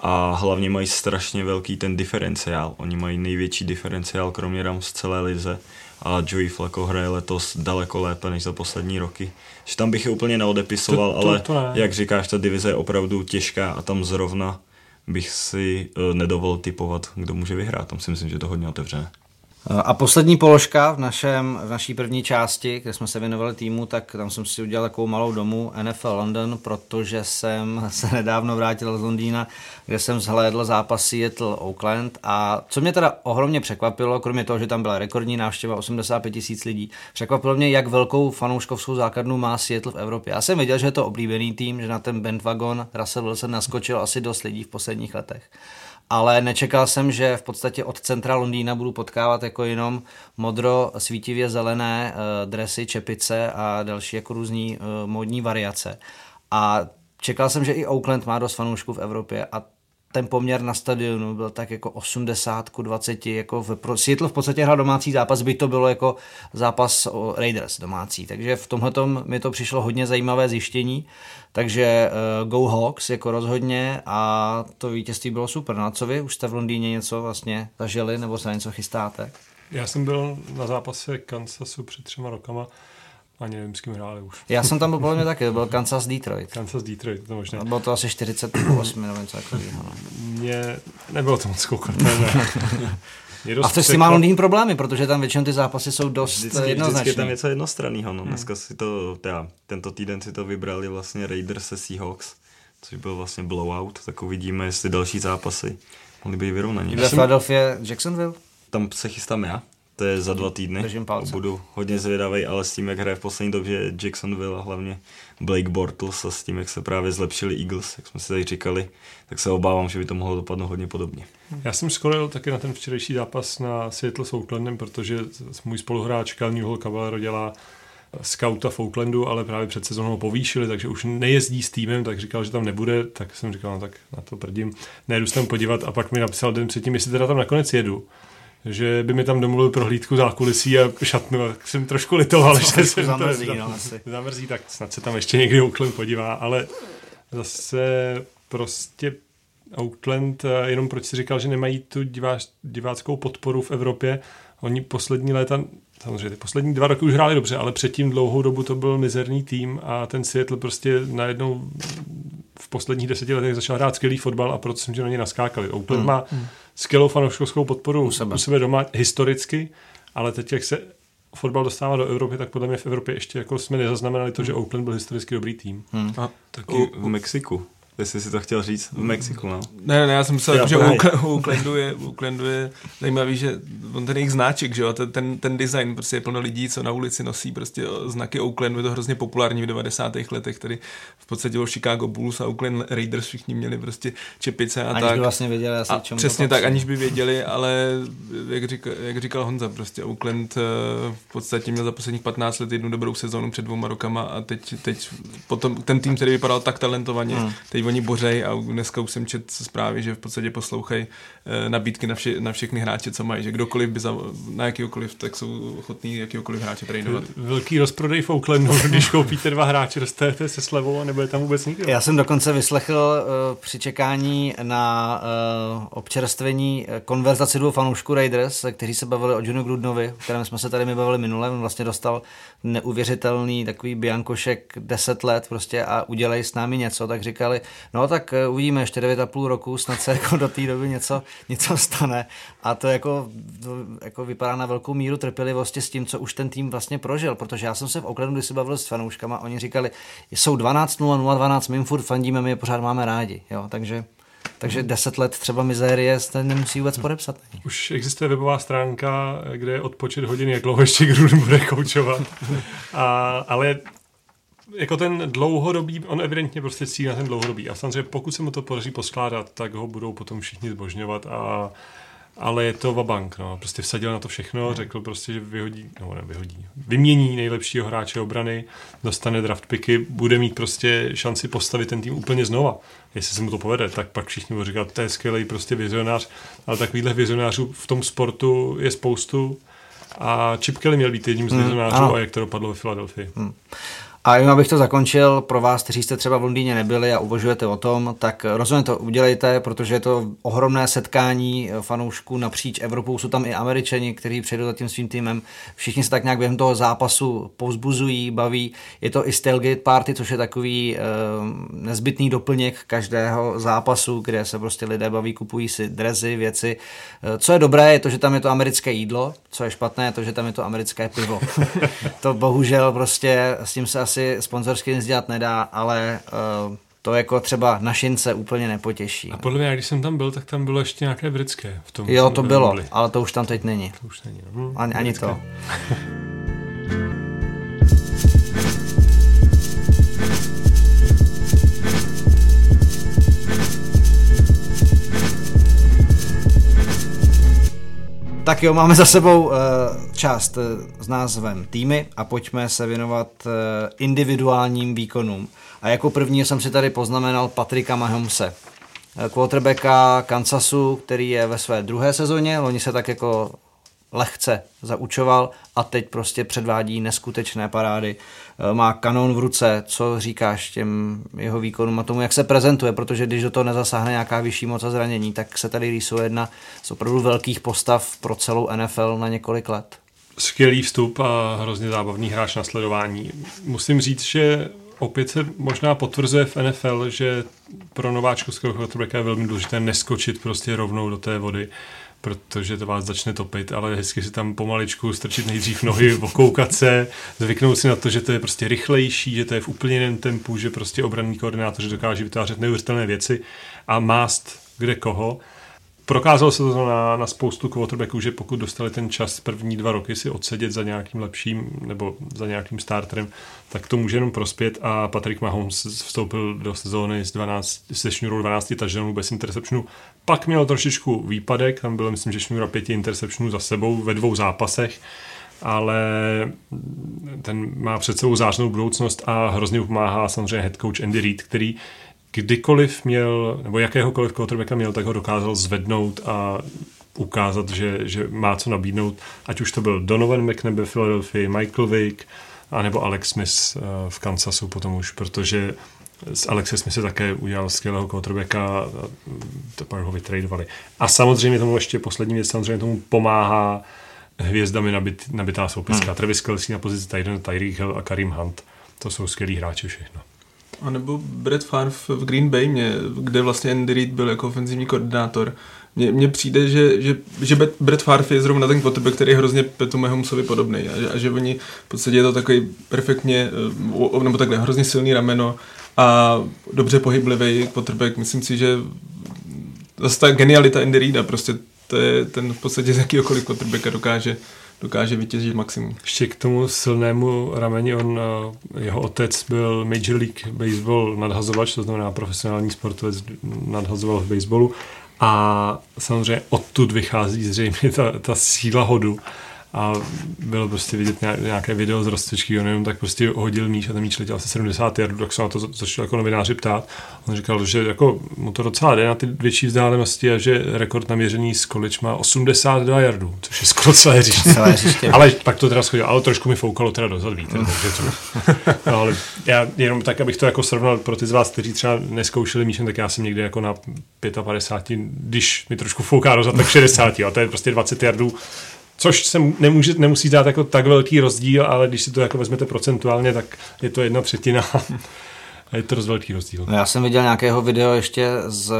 a hlavně mají strašně velký ten diferenciál. Oni mají největší diferenciál kromě Rams v celé lize a Joey Flacco hraje letos daleko lépe než za poslední roky. Že tam bych je úplně neodepisoval, to, to, ale to ne. jak říkáš, ta divize je opravdu těžká a tam zrovna bych si uh, nedovolil typovat, kdo může vyhrát. Tam si myslím, že je to hodně otevřené. A poslední položka v, našem, v naší první části, kde jsme se věnovali týmu, tak tam jsem si udělal takovou malou domu NFL London, protože jsem se nedávno vrátil z Londýna, kde jsem zhlédl zápas Seattle Oakland a co mě teda ohromně překvapilo, kromě toho, že tam byla rekordní návštěva 85 tisíc lidí, překvapilo mě, jak velkou fanouškovskou základnu má Seattle v Evropě. Já jsem věděl, že je to oblíbený tým, že na ten bandwagon Russell Wilson naskočil asi dost lidí v posledních letech ale nečekal jsem, že v podstatě od centra Londýna budu potkávat jako jenom modro svítivě zelené uh, dresy, čepice a další jako různý uh, módní variace. A čekal jsem, že i Oakland má dost fanoušků v Evropě a ten poměr na stadionu byl tak jako 80 ku 20, jako v, Seattle v podstatě hrál domácí zápas, by to bylo jako zápas o Raiders domácí, takže v tomhle mi to přišlo hodně zajímavé zjištění, takže uh, Go Hawks jako rozhodně a to vítězství bylo super. No a co vy, už jste v Londýně něco vlastně zažili nebo se něco chystáte? Já jsem byl na zápase Kansasu před třema rokama ani nevím, s kým hráli už. Já jsem tam byl podle mě taky, byl Kansas Detroit. Kansas Detroit, to možná. Bylo to asi 48 nebo něco takového. No. Mně nebylo to moc koukat. A to s tím má Londýn problémy, protože tam většinou ty zápasy jsou dost vždycky, jednoznačné. Vždycky je tam něco jednostranného. No. Hmm. Dneska si to, teda, tento týden si to vybrali vlastně Raiders se Seahawks, což byl vlastně blowout, tak uvidíme, jestli další zápasy mohly být vyrovnaní. Ve Philadelphia Jacksonville? Tam se chystám já. To je za dva týdny. Držím palce. Budu hodně zvědavý, ale s tím, jak hraje v poslední době Jacksonville a hlavně Blake Bortles a s tím, jak se právě zlepšili Eagles, jak jsme si tady říkali, tak se obávám, že by to mohlo dopadnout hodně podobně. Já jsem skolil taky na ten včerejší zápas na Seattle s Oaklandem, protože můj spoluhráč Cal Hall Caballero dělá scouta v Oaklandu, ale právě před sezónou povýšili, takže už nejezdí s týmem, tak říkal, že tam nebude, tak jsem říkal, no tak na to prdím, nejdu se tam podívat a pak mi napsal den předtím, jestli teda tam nakonec jedu že by mi tam domluvil prohlídku zákulisí a šatnu, tak jsem trošku litoval, že se zamrzí, to, no, asi. zamrzí, tak snad se tam ještě někdy Oakland podívá, ale zase prostě Oakland, jenom proč si říkal, že nemají tu diváč, diváckou podporu v Evropě, oni poslední léta, samozřejmě ty poslední dva roky už hráli dobře, ale předtím dlouhou dobu to byl mizerný tým a ten Seattle prostě najednou v posledních deseti letech začal hrát skvělý fotbal a proto jsem že na ně naskákali. Oakland hmm. má hmm skvělou fanouškovskou podporu u sebe. u sebe doma historicky, ale teď, jak se fotbal dostává do Evropy, tak podle mě v Evropě ještě jako jsme nezaznamenali to, že hmm. Oakland byl historicky dobrý tým. Hmm. A taky v Mexiku jestli si to chtěl říct, v Mexiku, no. Ne, ne, já jsem myslel, já že u, u, Klendu je, u Klendu je zajímavý, že on ten jejich znáček, že jo, ten, ten, ten design, prostě je plno lidí, co na ulici nosí prostě znaky Oaklandu, je to hrozně populární v 90. letech, tady v podstatě o Chicago Bulls a Oakland Raiders všichni měli prostě čepice a aniž tak. by vlastně věděli asi, a čemu Přesně tak, aniž by věděli, ale jak, říkal, jak říkal Honza, prostě Oakland eh, v podstatě měl za posledních 15 let jednu dobrou sezónu před dvouma rokama a teď, teď potom ten tým, který vypadal tak talentovaně, hmm. teď oni bořej a dneska už jsem čet zprávy, že v podstatě poslouchají eh, nabídky na, vše, na všechny hráče, co mají, že kdokoliv by za, na jakýkoliv, tak jsou ochotní jakýkoliv hráče tradovat. Velký rozprodej v Oaklandu, když koupíte dva hráče, dostanete se slevou a nebude tam vůbec nikdo. Já jsem dokonce vyslechl uh, při čekání na uh, občerstvení konverzaci dvou fanoušků Raiders, kteří se bavili o Junu Grudnovi, o kterém jsme se tady my bavili minule, on vlastně dostal neuvěřitelný takový biankošek 10 let prostě a udělej s námi něco, tak říkali, no tak eh, uvidíme ještě 9,5 roku, snad se jako do té doby něco, něco stane. A to jako, to jako vypadá na velkou míru trpělivosti s tím, co už ten tým vlastně prožil, protože já jsem se v Oaklandu, když se bavil s fanouškama, oni říkali, jsou 12-0, 0-12, my furt fandíme, my je pořád máme rádi, jo, takže takže deset let třeba mizérie se nemusí vůbec podepsat. Už existuje webová stránka, kde je odpočet hodin, jak dlouho ještě Gruden bude koučovat. A, ale jako ten dlouhodobý, on evidentně prostě cílí na ten dlouhodobý. A samozřejmě pokud se mu to podaří poskládat, tak ho budou potom všichni zbožňovat a ale je to vabank, no. Prostě vsadil na to všechno, řekl prostě, že vyhodí, nebo ne vyhodí, vymění nejlepšího hráče obrany, dostane draft picky, bude mít prostě šanci postavit ten tým úplně znova. Jestli se mu to povede, tak pak všichni budou říkat, to je skvělý prostě vizionář, ale takovýchhle vizionářů v tom sportu je spoustu a Chip Kelly měl být jedním z hmm, vizionářů mm, a jak to dopadlo ve Filadelfii. Mm. A jenom abych to zakončil, pro vás, kteří jste třeba v Londýně nebyli a uvažujete o tom, tak rozhodně to udělejte, protože je to ohromné setkání fanoušků napříč Evropou. Jsou tam i Američani, kteří přijdou za tím svým týmem. Všichni se tak nějak během toho zápasu povzbuzují, baví. Je to i Stelgate Party, což je takový e, nezbytný doplněk každého zápasu, kde se prostě lidé baví, kupují si drezy, věci. E, co je dobré, je to, že tam je to americké jídlo, co je špatné, je to, že tam je to americké pivo. to bohužel prostě s tím se asi sponzorsky nic dělat nedá, ale uh, to jako třeba na šince úplně nepotěší. A podle mě, když jsem tam byl, tak tam bylo ještě nějaké britské v tom. Jo, to bylo, ale to už tam teď není. To už není. No. Ani, ani to. Tak jo, máme za sebou uh, část uh, s názvem týmy a pojďme se věnovat uh, individuálním výkonům. A jako první jsem si tady poznamenal Patrika Mahomse, quarterbacka Kansasu, který je ve své druhé sezóně, loni se tak jako lehce zaučoval a teď prostě předvádí neskutečné parády. Eh, má kanon v ruce, co říkáš těm jeho výkonům a tomu, jak se prezentuje, protože když do toho nezasáhne nějaká vyšší moc a zranění, tak se tady rýsuje jedna z opravdu velkých postav pro celou NFL na několik let. Skvělý vstup a hrozně zábavný hráč na sledování. Musím říct, že opět se možná potvrzuje v NFL, že pro nováčkovského quarterbacka je velmi důležité neskočit prostě rovnou do té vody protože to vás začne topit, ale hezky si tam pomaličku strčit nejdřív nohy, okoukat se, zvyknout si na to, že to je prostě rychlejší, že to je v úplně jiném tempu, že prostě obranný koordinátor dokáže vytvářet neuvěřitelné věci a mást kde koho. Prokázalo se to na, na spoustu quarterbacků, že pokud dostali ten čas první dva roky si odsedět za nějakým lepším nebo za nějakým starterem, tak to může jenom prospět a Patrick Mahomes vstoupil do sezóny s 12, se šňurou 12 touchdownů bez interceptionů. Pak měl trošičku výpadek, tam bylo myslím, že šňůra pěti interceptionů za sebou ve dvou zápasech, ale ten má před sebou zářnou budoucnost a hrozně pomáhá samozřejmě head coach Andy Reid, který kdykoliv měl, nebo jakéhokoliv quarterbacka měl, tak ho dokázal zvednout a ukázat, že, že má co nabídnout. Ať už to byl Donovan McNabb ve Philadelphia, Michael Vick, anebo Alex Smith eh, v Kansasu potom už, protože s Alexe Smith také udělal skvělého quarterbacka a to pak ho vytradovali. A samozřejmě tomu ještě poslední věc, samozřejmě tomu pomáhá hvězdami nabit, nabitá soupiska. Hmm. Travis Kelsey na pozici Tyron, Tyreek Hill a Karim Hunt. To jsou skvělí hráči všechno. A nebo Brett Favre v Green Bay, mě, kde vlastně Andy Reid byl jako ofenzivní koordinátor. Mně přijde, že, že, že Brett Favre je zrovna ten quarterback, který je hrozně Petu Mahomesovi podobný a, že, a že oni v podstatě je to takový perfektně, eh, nebo takhle hrozně silný rameno a dobře pohyblivý quarterback. Myslím si, že zase ta genialita Andy Reida, prostě to je ten v podstatě z jakýhokoliv quarterbacka dokáže dokáže vytěžit maximum. Ještě k tomu silnému rameni, on, eh, jeho otec byl Major League Baseball nadhazovač, to znamená profesionální sportovec nadhazoval v baseballu a samozřejmě odtud vychází zřejmě ta, ta síla hodu a bylo prostě vidět nějaké video z rozcvičky, on jenom tak prostě hodil míč a ten míč letěl asi 70 yardů, tak se na to začal jako novináři ptát. On říkal, že jako mu to docela jde na ty větší vzdálenosti a že rekord naměřený z college má 82 yardů, což je skoro celé říště. Celé říště. ale pak to teda schodil, ale trošku mi foukalo teda dozad vítr, takže to, no, ale já jenom tak, abych to jako srovnal pro ty z vás, kteří třeba neskoušeli míčem, tak já jsem někde jako na 55, když mi trošku fouká dozad, tak 60, a to je prostě 20 yardů Což se nemůže, nemusí dát jako tak velký rozdíl, ale když si to jako vezmete procentuálně, tak je to jedna třetina. Je to dost velký rozdíl. No já jsem viděl nějakého video ještě z,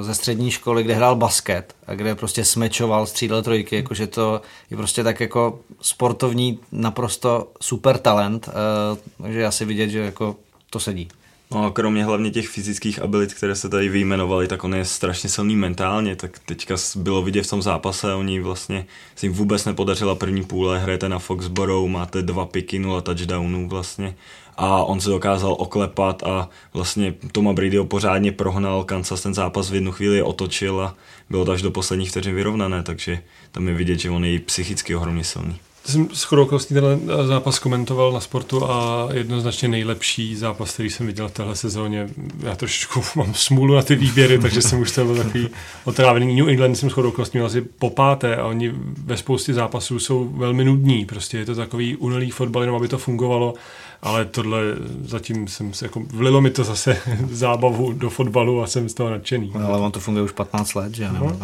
ze střední školy, kde hrál basket a kde prostě smečoval, střídal trojky, jakože to je prostě tak jako sportovní naprosto super talent, uh, takže já si vidět, že jako to sedí. No a kromě hlavně těch fyzických abilit, které se tady vyjmenovali, tak on je strašně silný mentálně, tak teďka bylo vidět v tom zápase, oni vlastně si jim vůbec nepodařila první půle, hrajete na Foxborough, máte dva piky, nula touchdownů vlastně. A on se dokázal oklepat a vlastně Toma Bradyho pořádně prohnal, Kansas ten zápas v jednu chvíli otočil a bylo to až do posledních vteřin vyrovnané, takže tam je vidět, že on je psychicky ohromně silný jsem s chodokostí tenhle eh, zápas komentoval na sportu a jednoznačně nejlepší zápas, který jsem viděl v téhle sezóně. Já trošičku mám smůlu na ty výběry, takže jsem už byl takový otrávený. New England jsem s chodokostí měl asi po páté a oni ve spoustě zápasů jsou velmi nudní. Prostě je to takový unilý fotbal, jenom aby to fungovalo ale tohle zatím jsem se jako, vlilo mi to zase zábavu do fotbalu a jsem z toho nadšený. No, ale on to funguje už 15 let, že no.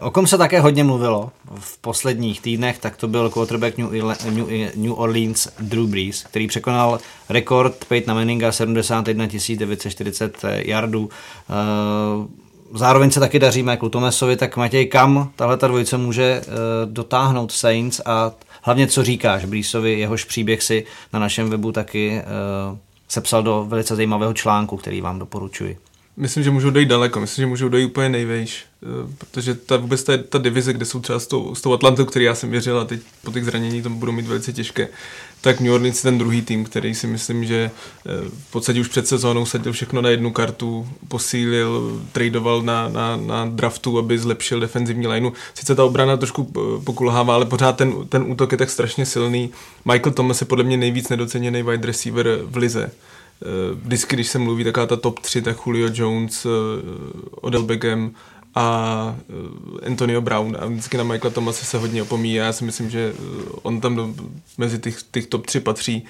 o kom se také hodně mluvilo v posledních týdnech, tak to byl quarterback New, New, New Orleans Drew Brees, který překonal rekord Peytona Manninga 71 940 yardů. Zároveň se taky daří Michael Tomasovi, tak Matěj, kam tahle ta dvojice může dotáhnout Saints a hlavně co říkáš Brýsovi, jehož příběh si na našem webu taky uh, sepsal do velice zajímavého článku, který vám doporučuji. Myslím, že můžou dojít daleko, myslím, že můžou dojít úplně nejvejš, eh, protože ta, vůbec ta, ta divize, kde jsou třeba s tou, s tou Atlantou, který já jsem věřil a teď po těch zranění to budou mít velice těžké, tak New Orleans je ten druhý tým, který si myslím, že eh, v podstatě už před sezónou sadil všechno na jednu kartu, posílil, tradoval na, na, na draftu, aby zlepšil defenzivní lineu. Sice ta obrana trošku eh, pokulhává, ale pořád ten, ten útok je tak strašně silný. Michael Thomas je podle mě nejvíc nedoceněný wide receiver v lize eh, vždycky, když se mluví taková ta top 3, tak Julio Jones, Odell Beckham a eh, Antonio Brown a vždycky na Michaela Thomase se hodně opomíjí já si myslím, že eh, on tam do, mezi těch, těch top 3 patří.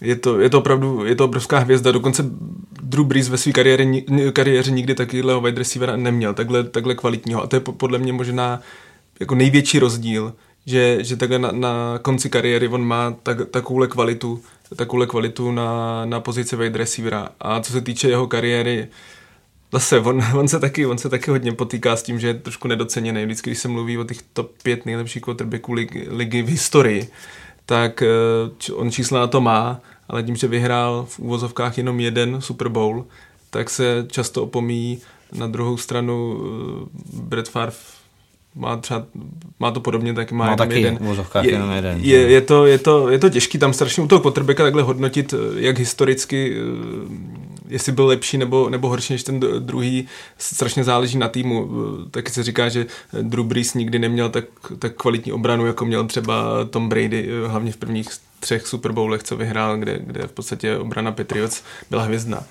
Je to, je to opravdu, je to obrovská hvězda, dokonce Drew Brees ve své kariéře, kariéře nikdy takovýhle wide receivera neměl, takhle, takhle kvalitního. A to je podle mě možná jako největší rozdíl, že, že takhle na, na konci kariéry on má tak, takovouhle kvalitu, takovouhle kvalitu na, na pozici wide receivera. A co se týče jeho kariéry, zase on, on, se taky, on se taky hodně potýká s tím, že je trošku nedoceněný. Vždycky, když se mluví o těch top 5 nejlepších quarterbacků ligy, ligy v historii, tak uh, on čísla na to má, ale tím, že vyhrál v úvozovkách jenom jeden Super Bowl, tak se často opomíjí na druhou stranu uh, Brett Favre má třeba, má to podobně, tak má, má taky jeden. Je, jenom jeden. Je, je, to, je, to, je to těžký tam strašně u toho potrbeka takhle hodnotit, jak historicky, eh, jestli byl lepší nebo, nebo horší než ten druhý, strašně záleží na týmu. Taky se říká, že Drew Brees nikdy neměl tak, tak kvalitní obranu, jako měl třeba Tom Brady, hlavně v prvních třech Super Bowlech, co vyhrál, kde, kde v podstatě obrana Patriots byla hvězdná.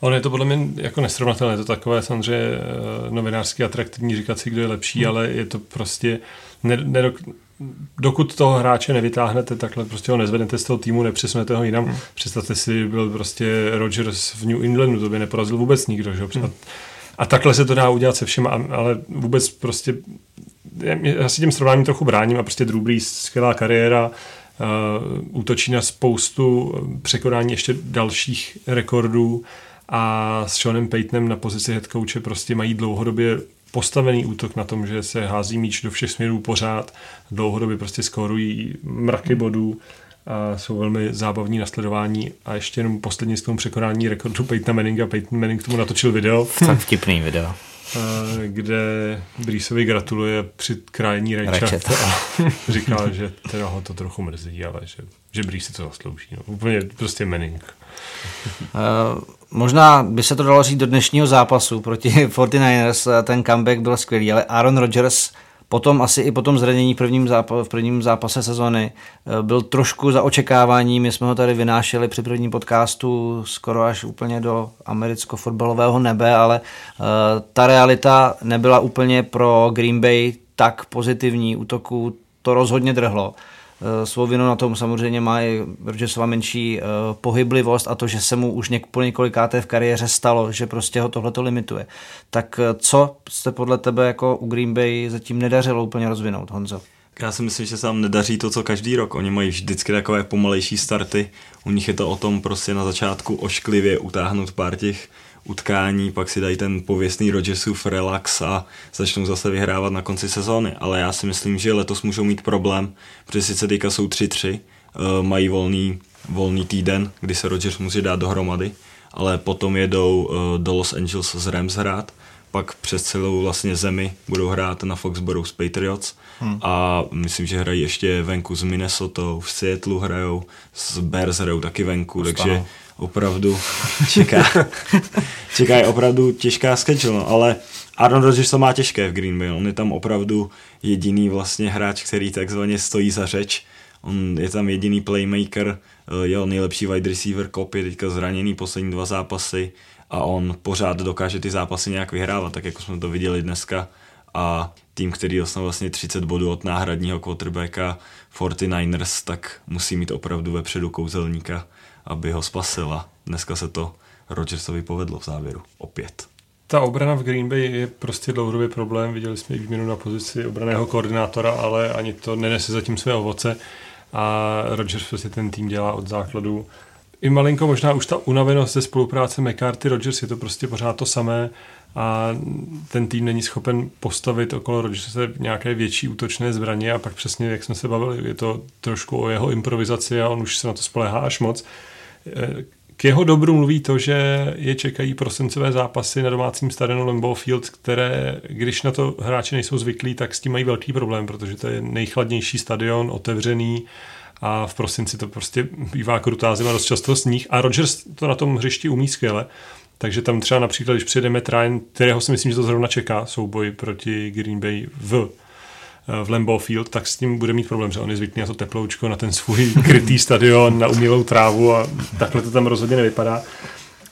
Ono je to podle mě jako nesrovnatelné, je to takové samozřejmě eh, novinářsky atraktivní říkat si, kdo je lepší, hmm. ale je to prostě, ne, ne, dokud toho hráče nevytáhnete, takhle prostě ho nezvednete z toho týmu, nepřesunete ho jinam. Hmm. Představte si, byl prostě Rodgers v New Englandu, to by neporazil vůbec nikdo. Že? Hmm. A takhle se to dá udělat se všema, ale vůbec prostě já si tím srovnáním trochu bráním a prostě Drew Brees, skvělá kariéra, uh, útočí na spoustu překonání ještě dalších rekordů a s Seanem Paytonem na pozici head coache prostě mají dlouhodobě postavený útok na tom, že se hází míč do všech směrů pořád, dlouhodobě prostě skorují mraky bodů a jsou velmi zábavní na sledování a ještě jenom poslední z tomu překonání rekordu Peytona Manninga. Peyton Manning k tomu natočil video. Tak vtipný video. Kde Breesovi gratuluje při krájení rajčat a říká, že teda ho to trochu mrzí, ale že, že Brees si to zaslouží. No. Úplně prostě Manning. Uh, možná by se to dalo říct do dnešního zápasu proti 49ers, ten comeback byl skvělý, ale Aaron Rodgers potom asi i po tom zranění prvním zápa- v prvním zápase sezony eh, byl trošku za očekávání, my jsme ho tady vynášeli při prvním podcastu skoro až úplně do americko-fotbalového nebe, ale uh, ta realita nebyla úplně pro Green Bay tak pozitivní, útoku to rozhodně drhlo. Eh, svou vinu na tom samozřejmě má i Rodgersova menší uh, pohyblivost a to, že se mu už něk, po několikáté v kariéře stalo, že prostě ho tohleto limituje. Tak uh, co se podle tebe jako u Green Bay zatím nedařilo úplně rozvinout, Honzo? Já si myslím, že se tam nedaří to, co každý rok. Oni mají vždycky takové pomalejší starty. U nich je to o tom prostě na začátku ošklivě utáhnout pár těch utkání, pak si dají ten pověstný Rodgersův relax a začnou zase vyhrávat na konci sezóny. Ale já si myslím, že letos můžou mít problém, protože sice teďka jsou 3-3, eh, mají volný volný týden, kdy se Rodgers musí dát dohromady, ale potom jedou do Los Angeles z Rams hrát, pak přes celou vlastně zemi budou hrát na Foxborough s Patriots hmm. a myslím, že hrají ještě venku s Minnesota, v Seattle hrajou, s Bears hrajou taky venku, Ustano. takže opravdu čeká, čeká je opravdu těžká schedule, no, ale Aaron Rodgers to má těžké v Green Bay, on je tam opravdu jediný vlastně hráč, který takzvaně stojí za řeč, on je tam jediný playmaker, eh, jeho nejlepší wide receiver Kop je teďka zraněný poslední dva zápasy a on pořád dokáže ty zápasy nějak vyhrávat, tak jako jsme to viděli dneska. A tým, který dostal vlastně 30 bodů od náhradního quarterbacka 49ers, tak musí mít opravdu vepředu kouzelníka, aby ho spasila. Dneska se to Rodgersovi povedlo v závěru. Opět. Ta obrana v Green Bay je prostě dlouhodobý problém. Viděli jsme i výměnu na pozici obraného koordinátora, ale ani to nenese zatím své ovoce. A Rodgers prostě ten tým dělá od základu. I malinko možná už ta unavenost ze spolupráce McCarthy Rodgers je to prostě pořád to samé a ten tým není schopen postavit okolo Rodgerse nějaké větší útočné zbraně a pak přesně, jak jsme se bavili, je to trošku o jeho improvizaci a on už se na to spolehá až moc. K jeho dobru mluví to, že je čekají prosincové zápasy na domácím stadionu Lambeau Field, které, když na to hráči nejsou zvyklí, tak s tím mají velký problém, protože to je nejchladnější stadion, otevřený a v prosinci to prostě bývá krutá zima, dost často sníh a Rodgers to na tom hřišti umí skvěle. Takže tam třeba například, když přijede Matt Ryan, kterého si myslím, že to zrovna čeká, souboj proti Green Bay v v Lambeau Field, tak s tím bude mít problém, že on je zvyklý na to teploučko, na ten svůj krytý stadion, na umělou trávu a takhle to tam rozhodně nevypadá.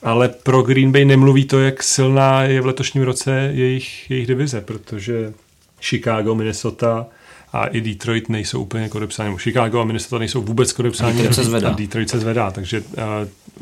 Ale pro Green Bay nemluví to, jak silná je v letošním roce jejich, jejich divize, protože Chicago, Minnesota, a i Detroit nejsou úplně kodepsáni. Chicago a Minnesota nejsou vůbec kodepsáni. Detroit se zvedá. A Detroit se zvedá, takže uh,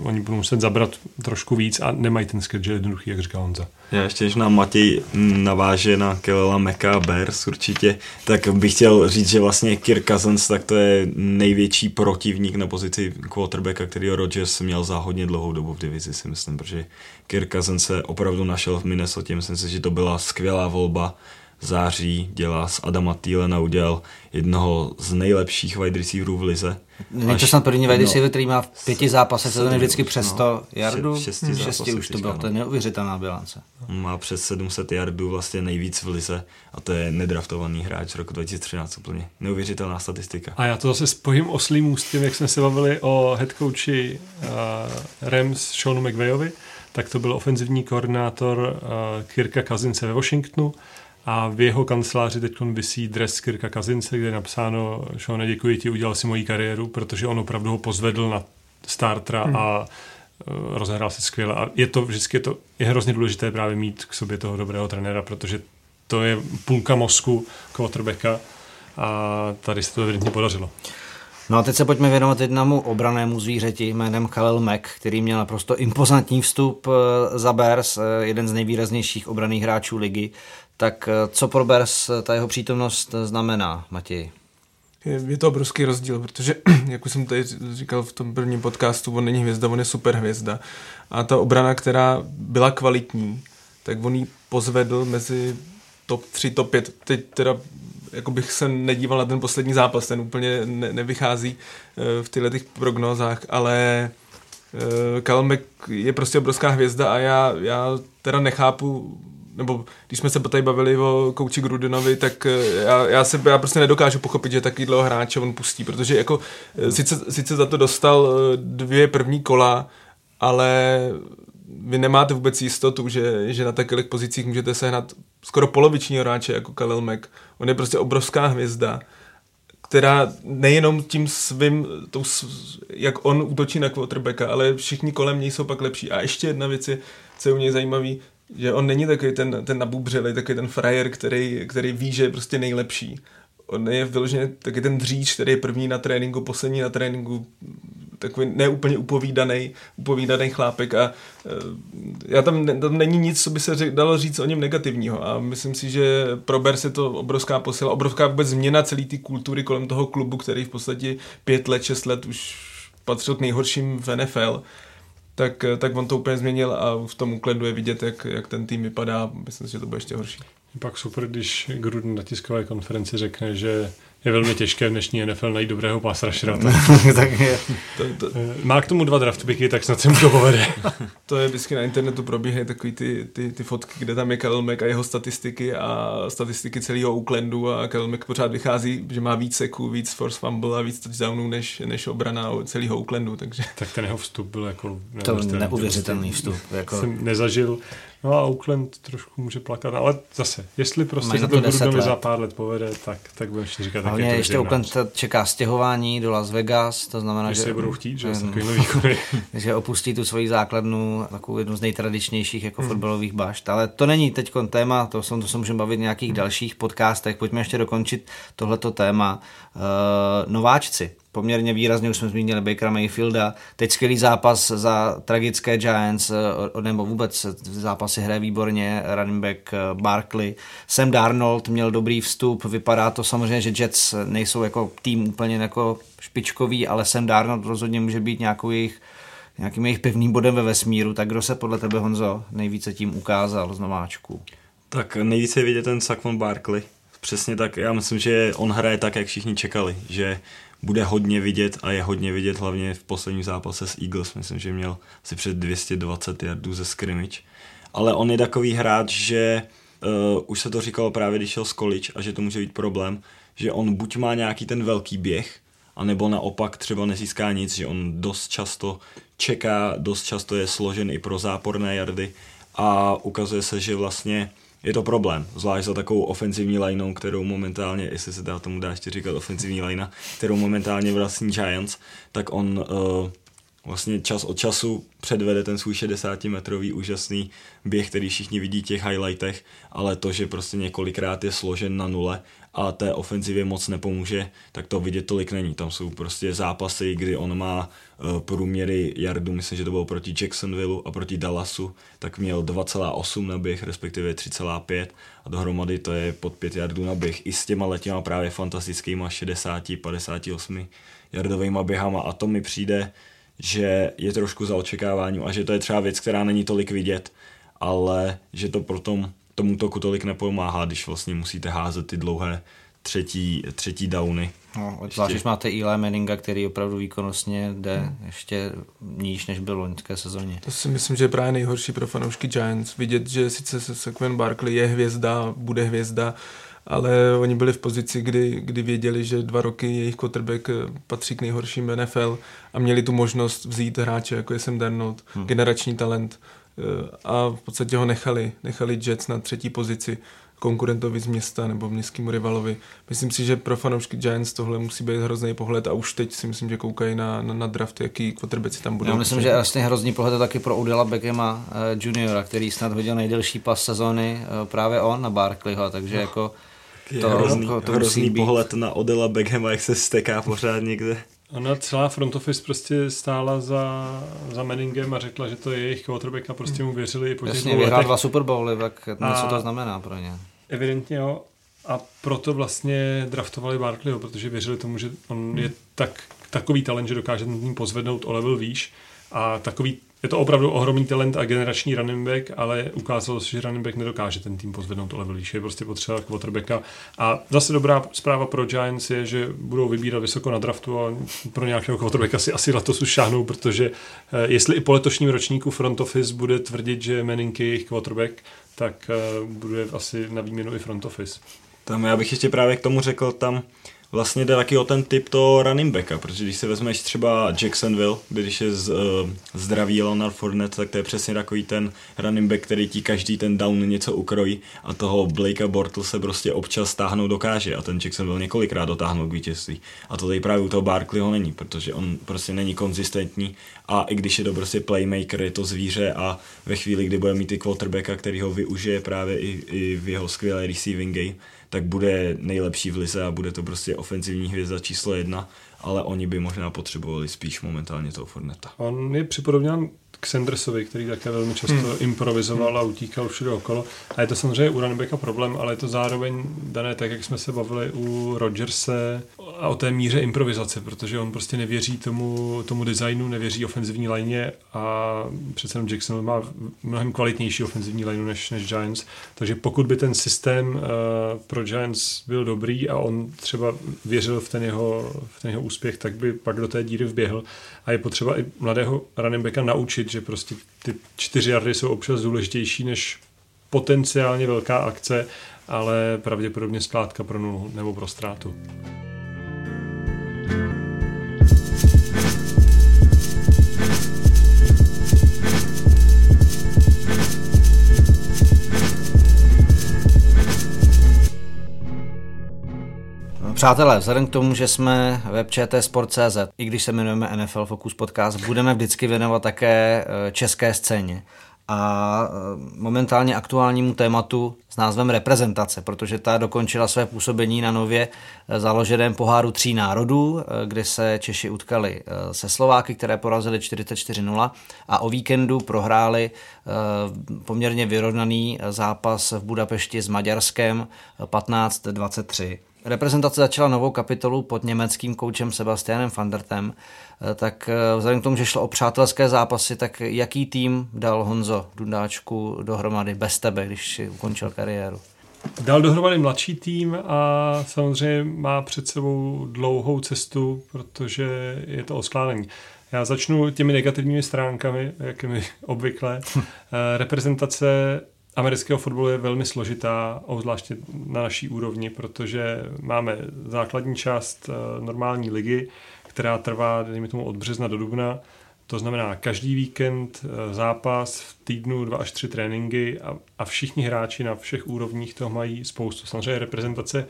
oni budou muset zabrat trošku víc a nemají ten schedule jednoduchý, jak říkal Honza. Já ještě, než nám Matěj naváže na Kelela Meka Bears určitě, tak bych chtěl říct, že vlastně Kirk Cousins, tak to je největší protivník na pozici quarterbacka, který Rodgers měl za hodně dlouhou dobu v divizi, si myslím, protože Kirk Cousins se opravdu našel v Minnesota, myslím si, že to byla skvělá volba září dělá z Adama Thielena udělal jednoho z nejlepších wide receiverů v lize. Není to snad první wide receiver, který má v pěti zápasech sezóny vždycky přes 100 no, jardů? V šesti, šesti už to bylo, to je neuvěřitelná bilance. Má přes 700 yardů vlastně nejvíc v lize a to je nedraftovaný hráč z roku 2013 úplně. Neuvěřitelná statistika. A já to zase spojím oslým ústím, jak jsme se bavili o head coachi uh, Rams Seanu McVayovi, tak to byl ofenzivní koordinátor uh, Kirka Kazince ve Washingtonu a v jeho kanceláři teď vysí dres Kirka Kazince, kde je napsáno, Šone, děkuji ti, udělal si moji kariéru, protože on opravdu ho pozvedl na startra hmm. a uh, rozehrál se skvěle. A je to vždycky je to, je hrozně důležité právě mít k sobě toho dobrého trenéra, protože to je půlka mozku quarterbacka a tady se to evidentně podařilo. No a teď se pojďme věnovat jednomu obranému zvířeti jménem Khalil Mack, který měl naprosto impozantní vstup eh, za Bears, eh, jeden z nejvýraznějších obraných hráčů ligy. Tak eh, co pro Bears ta jeho přítomnost znamená, Matěj? Je, je to obrovský rozdíl, protože, jak už jsem tady říkal v tom prvním podcastu, on není hvězda, on je super hvězda. A ta obrana, která byla kvalitní, tak on ji pozvedl mezi top 3, top 5. Teď teda jako bych se nedíval na ten poslední zápas, ten úplně ne, nevychází v těchto těch prognózách, ale Kalmek je prostě obrovská hvězda a já, já teda nechápu, nebo když jsme se tady bavili o kouči Grudenovi, tak uh, já, já, se, já prostě nedokážu pochopit, že takovýhle hráče on pustí, protože jako sice, sice za to dostal dvě první kola, ale vy nemáte vůbec jistotu, že, že na takových pozicích můžete sehnat skoro poloviční hráče jako Khalil Mack. On je prostě obrovská hvězda, která nejenom tím svým, tou, jak on útočí na quarterbacka, ale všichni kolem něj jsou pak lepší. A ještě jedna věc je, co je u něj zajímavý, že on není takový ten, ten nabubřelý, takový ten frajer, který, který ví, že je prostě nejlepší. On je vyloženě taky ten dříč, který je první na tréninku, poslední na tréninku, takový neúplně upovídaný, upovídaný chlápek a uh, já tam, tam není nic, co by se řek, dalo říct o něm negativního a myslím si, že pro Bers je to obrovská posila, obrovská vůbec změna celé té kultury kolem toho klubu, který v podstatě pět let, šest let už patřil k nejhorším v NFL tak, tak on to úplně změnil a v tom ukledu je vidět, jak, jak ten tým vypadá. Myslím si, že to bude ještě horší. Pak super, když Gruden na tiskové konferenci řekne, že je velmi těžké v dnešní NFL najít dobrého pass rushera. tak je. To, to, Má k tomu dva draft picky, tak snad se mu to povede. to je vždycky na internetu probíhají takový ty, ty, ty fotky, kde tam je Khalil Mack a jeho statistiky a statistiky celého Oaklandu a Khalil Mack pořád vychází, že má víc seků, víc force fumble a víc touchdownů než, než obrana celého Oaklandu. Takže. Tak ten jeho vstup byl jako to neuvěřitelný vstup. Jako... Jsem nezažil No a Oakland trošku může plakat, ale zase, jestli prostě se to Gordoni za pár let povede, tak, tak budeš říkat, Hlavně je to ještě Oakland čeká stěhování do Las Vegas, to znamená, že... že budou chtít, že um, že opustí tu svoji základnu, takovou jednu z nejtradičnějších jako hmm. fotbalových bašt. Ale to není teď téma, to, jsem, to se můžeme bavit v nějakých hmm. dalších podcastech. Pojďme ještě dokončit tohleto téma. Uh, nováčci poměrně výrazně, už jsme zmínili Bakera Mayfielda, teď skvělý zápas za tragické Giants, eh, nebo vůbec zápasy hraje výborně, running back eh, Barkley, Sam Darnold měl dobrý vstup, vypadá to samozřejmě, že Jets nejsou jako tým úplně jako špičkový, ale Sam Darnold rozhodně může být nějakou jejich nějakým jejich pevným bodem ve vesmíru, tak kdo se podle tebe, Honzo, nejvíce tím ukázal z nováčků? Tak nejvíce je vidět ten Saquon Barkley. Přesně tak, já myslím, že on hraje tak, jak všichni čekali, že bude hodně vidět a je hodně vidět hlavně v posledním zápase s Eagles. Myslím, že měl asi před 220 yardů ze scrimmage. Ale on je takový hráč, že uh, už se to říkalo právě, když šel z college a že to může být problém, že on buď má nějaký ten velký běh, anebo naopak třeba nezíská nic, že on dost často čeká, dost často je složen i pro záporné jardy a ukazuje se, že vlastně je to problém, zvlášť za takovou ofenzivní lineou, kterou momentálně, jestli se dá tomu dá ještě říkat ofenzivní linea, kterou momentálně vlastní Giants, tak on uh, vlastně čas od času předvede ten svůj 60-metrový úžasný běh, který všichni vidí v těch highlightech, ale to, že prostě několikrát je složen na nule a té ofenzivě moc nepomůže, tak to vidět tolik není. Tam jsou prostě zápasy, kdy on má uh, průměry jardu, myslím, že to bylo proti Jacksonville a proti Dallasu, tak měl 2,8 na běh, respektive 3,5 a dohromady to je pod 5 jardů na běh. I s těma letěma právě fantastickýma 60, 58 jardovými běhama a to mi přijde, že je trošku za očekáváním a že to je třeba věc, která není tolik vidět, ale že to potom tomu toku tolik nepomáhá, když vlastně musíte házet ty dlouhé třetí, třetí downy. No, zvlášť, když máte Eli Manninga, který opravdu výkonnostně jde hmm. ještě níž, než byl v loňské sezóně. To si myslím, že je právě nejhorší pro fanoušky Giants. Vidět, že sice Sequin Barkley je hvězda, bude hvězda, ale oni byli v pozici, kdy, kdy věděli, že dva roky jejich quarterback patří k nejhorším NFL a měli tu možnost vzít hráče, jako je Sam Darnold, hmm. generační talent eh, a v podstatě ho nechali, nechali Jets na třetí pozici konkurentovi z města nebo městskému rivalovi. Myslím si, že pro fanoušky Giants tohle musí být hrozný pohled a už teď si myslím, že koukají na, na, na draft, jaký quarterbacki tam budou. Já myslím, že vlastně hrozný pohled je taky pro Odela Beckhama uh, juniora, který snad hodil nejdelší pas sezóny, uh, právě on na Barkleyho, takže no. jako je to, hrozný, to, to hrozný pohled na Odela Beckhama, jak se steká pořád někde. Ona celá front office prostě stála za, za Manningem a řekla, že to je jejich quarterback a prostě mu věřili po těch Jasně, vyhrál dva Super Bowly, tak co to znamená pro ně. Evidentně jo. A proto vlastně draftovali Barkleyho, protože věřili tomu, že on hmm. je tak, takový talent, že dokáže ten tým pozvednout o level výš a takový je to opravdu ohromný talent a generační running back, ale ukázalo se, že running back nedokáže ten tým pozvednout o level výš. Je prostě potřeba quarterbacka. A zase dobrá zpráva pro Giants je, že budou vybírat vysoko na draftu a pro nějakého quarterbacka si asi letos už šáhnou, protože eh, jestli i po letošním ročníku front office bude tvrdit, že Manning je jejich quarterback, tak eh, bude asi na výměnu i front office. Tam já bych ještě právě k tomu řekl, tam vlastně jde taky o ten typ toho running backa, protože když si vezmeš třeba Jacksonville, když je z, uh, zdravý Leonard Fournette, tak to je přesně takový ten running back, který ti každý ten down něco ukrojí a toho Blakea Bortl se prostě občas stáhnout dokáže a ten Jacksonville několikrát dotáhnul k vítězství. A to tady právě u toho Barkleyho není, protože on prostě není konzistentní a i když je to prostě playmaker, je to zvíře a ve chvíli, kdy bude mít i quarterbacka, který ho využije právě i, i v jeho skvělé receiving game, tak bude nejlepší v lize a bude to prostě ofenzivní hvězda číslo jedna, ale oni by možná potřebovali spíš momentálně toho Forneta. On je připodobňován k Sandersovi, který také velmi často hmm. improvizoval a utíkal všude okolo. A je to samozřejmě u Runbacka problém, ale je to zároveň dané tak, jak jsme se bavili u Rodgerse a o té míře improvizace, protože on prostě nevěří tomu, tomu designu, nevěří ofenzivní lině a přece jenom Jackson má mnohem kvalitnější ofenzivní lineu než, než Giants. Takže pokud by ten systém uh, pro Giants byl dobrý a on třeba věřil v ten, jeho, v ten jeho úspěch, tak by pak do té díry vběhl. A je potřeba i mladého running backa naučit, že prostě ty čtyři jardy jsou občas důležitější než potenciálně velká akce, ale pravděpodobně zprátka pro nulu nebo pro ztrátu. Přátelé, vzhledem k tomu, že jsme web Sport.cz, i když se jmenujeme NFL Focus Podcast, budeme vždycky věnovat také eh, české scéně a eh, momentálně aktuálnímu tématu s názvem reprezentace, protože ta dokončila své působení na nově eh, založeném poháru tří národů, kde se Češi utkali se Slováky, které porazili 44-0 a o víkendu prohráli poměrně vyrovnaný zápas v Budapešti s Maďarskem 15-23. Reprezentace začala novou kapitolu pod německým koučem Sebastianem Fandertem, eh, tak eh, vzhledem k tomu, že šlo o přátelské zápasy, tak jaký tým dal Honzo Dundáčku dohromady bez tebe, když si ukončil kariéru? Dal dohromady mladší tým a samozřejmě má před sebou dlouhou cestu, protože je to oskládání. Já začnu těmi negativními stránkami, jak mi obvykle. Eh, reprezentace amerického fotbalu je velmi složitá, obzvláště na naší úrovni, protože máme základní část eh, normální ligy, která trvá, dejme tomu, od března do dubna. To znamená každý víkend eh, zápas, v týdnu dva až tři tréninky a, a všichni hráči na všech úrovních toho mají spoustu. Samozřejmě reprezentace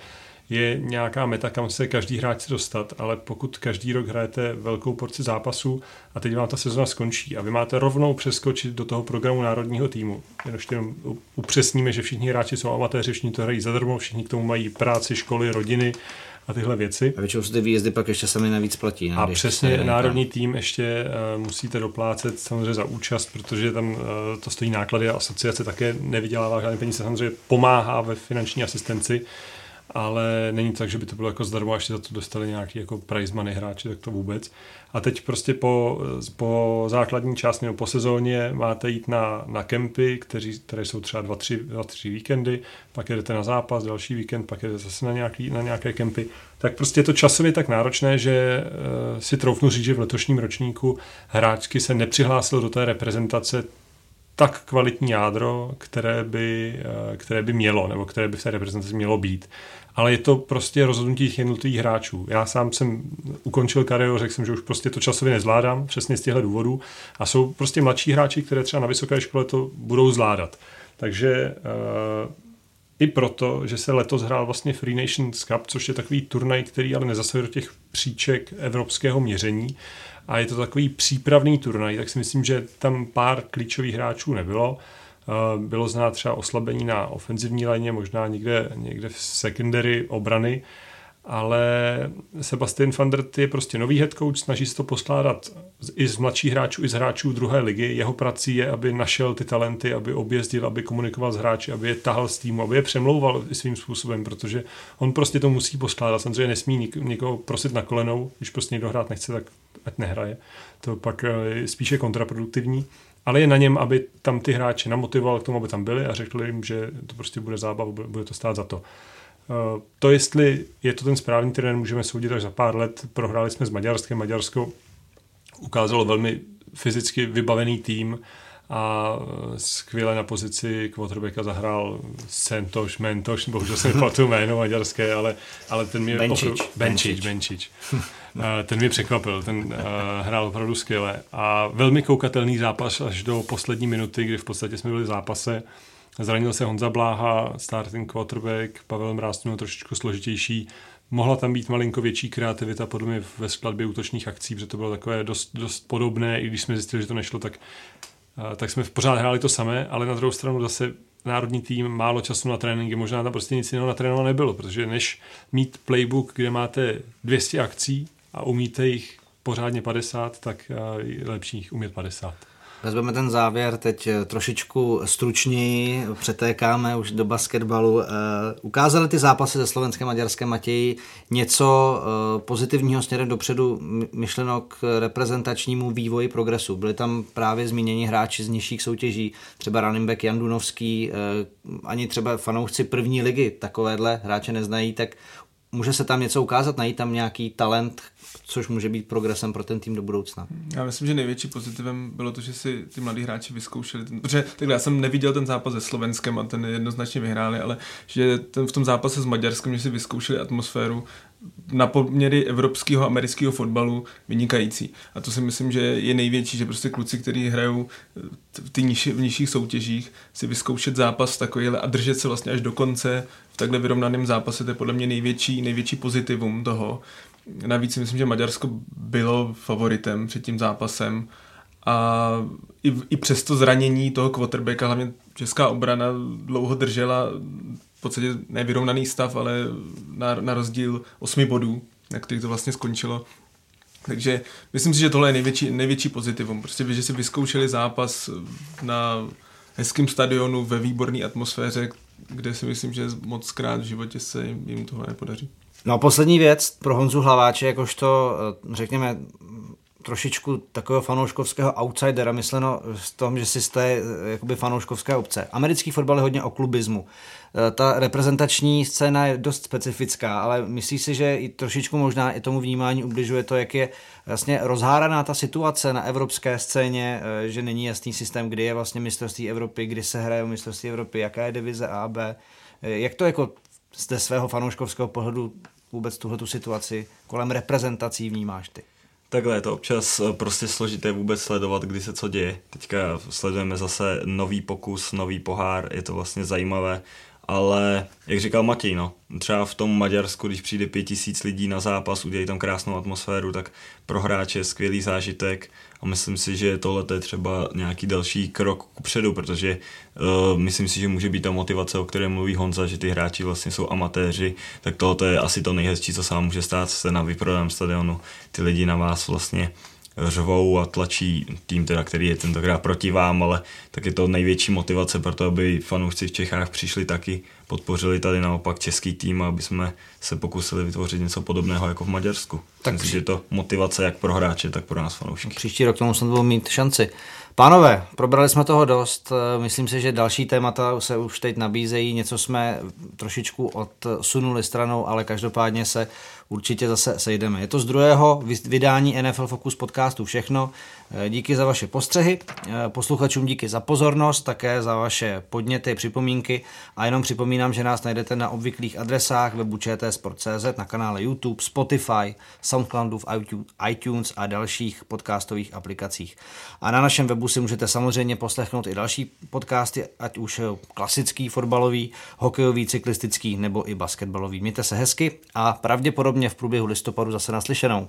je nějaká meta, kam se každý hráč chce dostat, ale pokud každý rok hrajete velkou porci zápasů a teď vám ta sezona skončí a vy máte rovnou přeskočit do toho programu národního týmu, ještě jenom upřesníme, že všichni hráči jsou amatéři, všichni to hrají zadarmo, všichni k tomu mají práci, školy, rodiny, a tyhle věci. A většinou se ty výjezdy pak ještě sami navíc platí. Ne? A přesně národní tým ještě uh, musíte doplácet samozřejmě za účast, protože tam uh, to stojí náklady a asociace také nevydělává žádné peníze, samozřejmě pomáhá ve finanční asistenci, ale není tak, že by to bylo jako zdarma, až za to dostali nějaký jako prize money hráči, tak to vůbec. A teď prostě po, po základní části nebo po sezóně máte jít na, na kempy, kteří, které jsou třeba dva tři, dva, tři víkendy, pak jdete na zápas, další víkend, pak jdete zase na, nějaký, na nějaké kempy. Tak prostě je to časově tak náročné, že uh, si troufnu říct, že v letošním ročníku hráčky se nepřihlásil do té reprezentace tak kvalitní jádro, které by, eh, které by mělo, nebo které by v té reprezentaci mělo být. Ale je to prostě rozhodnutí těch jednotlivých hráčů. Já sám jsem ukončil kariéru, řekl jsem, že už prostě to časově nezvládám, přesně z těchto důvodů. A jsou prostě mladší hráči, které třeba na vysoké škole to budou zvládat. Takže uh, i proto, že se letos hrál vlastně Free Nations Cup, což je takový turnaj, který ale nezasahuje do těch příček evropského měření, a je to takový přípravný turnaj, tak si myslím, že tam pár klíčových hráčů nebylo. Eh, bylo znát třeba oslabení na ofenzivní léně, možná někde, někde v secondary obrany, ale Sebastian van der je prostě nový head coach, snaží se to poskládat i z mladších hráčů, i z hráčů druhé ligy. Jeho prací je, aby našel ty talenty, aby objezdil, aby komunikoval s hráči, aby je tahal z týmu, aby je přemlouval i svým způsobem, protože on prostě to musí poskládat. Samozřejmě nesmí nik- nikoho prosit na kolenou, když prostě někdo hrát nechce, tak ať nehraje. To pak eh, je spíše kontraproduktivní. Ale je na něm, aby tam ty hráče namotivoval k tomu, aby tam byli a řekli jim, že to prostě bude zábava, bude to stát za to. Eh, to, jestli je to ten správný trenér, můžeme soudit až za pár let. Prohráli jsme s Maďarskem. Maďarsko ukázalo velmi fyzicky vybavený tým a skvěle na pozici quarterbacka zahrál Sentoš, Mentoš, bohužel jsem nepamatuju jméno maďarské, ale, ale ten mě Benčič. Opravdu, Benčič, Benčič. Eh, ten mě překvapil, ten uh, hrál opravdu skvěle a velmi koukatelný zápas až do poslední minuty, kdy v podstatě jsme byli v zápase. Zranil se Honza Bláha, starting quarterback, Pavel Mráz měl trošičku složitější. Mohla tam být malinko větší kreativita podle mě ve skladbě útočných akcí, protože to bylo takové dost, dost podobné, i když jsme zjistili, že to nešlo, tak, uh, tak jsme pořád hráli to samé, ale na druhou stranu zase národní tým, málo času na tréninky, možná tam prostě nic jiného natrénovat nebylo, protože než mít playbook, kde máte 200 akcí a umíte jich pořádně 50, tak je lepší jich umět 50. Vezmeme ten závěr teď eh, trošičku stručněji, přetékáme už do basketbalu. Eh, ukázaly ty zápasy se Slovenskem Maďarskem Matěji něco eh, pozitivního směrem dopředu myšleno k reprezentačnímu vývoji progresu. Byli tam právě zmíněni hráči z nižších soutěží, třeba running back Jan Dunovský, ani třeba fanoušci první ligy takovéhle hráče neznají, tak může se tam něco ukázat, najít tam nějaký talent, což může být progresem pro ten tým do budoucna. Já myslím, že největší pozitivem bylo to, že si ty mladí hráči vyzkoušeli, protože takhle já jsem neviděl ten zápas se Slovenskem a ten jednoznačně vyhráli, ale že ten, v tom zápase s Maďarskem, že si vyzkoušeli atmosféru na poměry evropského amerického fotbalu vynikající. A to si myslím, že je největší, že prostě kluci, kteří hrajou v, ty nižší, v nižších soutěžích, si vyzkoušet zápas takovýhle a držet se vlastně až do konce v takhle vyrovnaném zápase, to je podle mě největší, největší pozitivum toho. Navíc si myslím, že Maďarsko bylo favoritem před tím zápasem a i, i přes to zranění toho quarterbacka, hlavně česká obrana dlouho držela v podstatě nevyrovnaný stav, ale na, na rozdíl osmi bodů, na kterých to vlastně skončilo. Takže myslím si, že tohle je největší, největší pozitivum. Prostě, že si vyzkoušeli zápas na hezkém stadionu ve výborné atmosféře, kde si myslím, že moc krát v životě se jim toho nepodaří. No a poslední věc pro Honzu Hlaváče, jakožto, eh, řekněme, trošičku takového fanouškovského outsidera, mysleno v tom, že si jste eh, jakoby fanouškovské obce. Americký fotbal je hodně o klubismu. Eh, ta reprezentační scéna je dost specifická, ale myslí si, že i trošičku možná i tomu vnímání ubližuje to, jak je vlastně rozháraná ta situace na evropské scéně, že není jasný systém, kdy je vlastně mistrovství Evropy, kdy se hraje mistrovství Evropy, jaká je divize A, B. Jak to jako z svého fanouškovského pohledu vůbec tuhle situaci kolem reprezentací vnímáš ty? Takhle je to občas eh, prostě složité vůbec sledovat, kdy se co děje. Teďka sledujeme zase nový pokus, nový pohár, je to vlastně zajímavé, ale jak říkal Matěj, no, třeba v tom Maďarsku, když přijde pět tisíc lidí na zápas, udělají tam krásnou atmosféru, tak pro hráče je skvělý zážitek a myslím si, že tohle je třeba nějaký další krok kupředu, protože uh, myslím si, že může být ta motivace, o které mluví Honza, že ty hráči vlastně jsou amatéři, tak tohle je asi to nejhezčí, co se vám může stát, jste na vyprodaném stadionu, ty lidi na vás vlastně řvou a tlačí tým, teda, který je tentokrát proti vám, ale tak je to největší motivace pro to, aby fanoušci v Čechách přišli taky, podpořili tady naopak český tým, aby jsme se pokusili vytvořit něco podobného jako v Maďarsku. Tak Myslím, že je to motivace jak pro hráče, tak pro nás fanoušky. Příští rok tomu snad budou mít šanci. Pánové, probrali jsme toho dost. Myslím si, že další témata se už teď nabízejí. Něco jsme trošičku odsunuli stranou, ale každopádně se určitě zase sejdeme. Je to z druhého vydání NFL Focus podcastu všechno. Díky za vaše postřehy, posluchačům díky za pozornost, také za vaše podněty, připomínky a jenom připomínám, že nás najdete na obvyklých adresách webu čtsport.cz, na kanále YouTube, Spotify, Soundcloudu, iTunes a dalších podcastových aplikacích. A na našem webu si můžete samozřejmě poslechnout i další podcasty, ať už klasický fotbalový, hokejový, cyklistický nebo i basketbalový. Mějte se hezky a pravděpodobně v průběhu listopadu zase naslyšenou.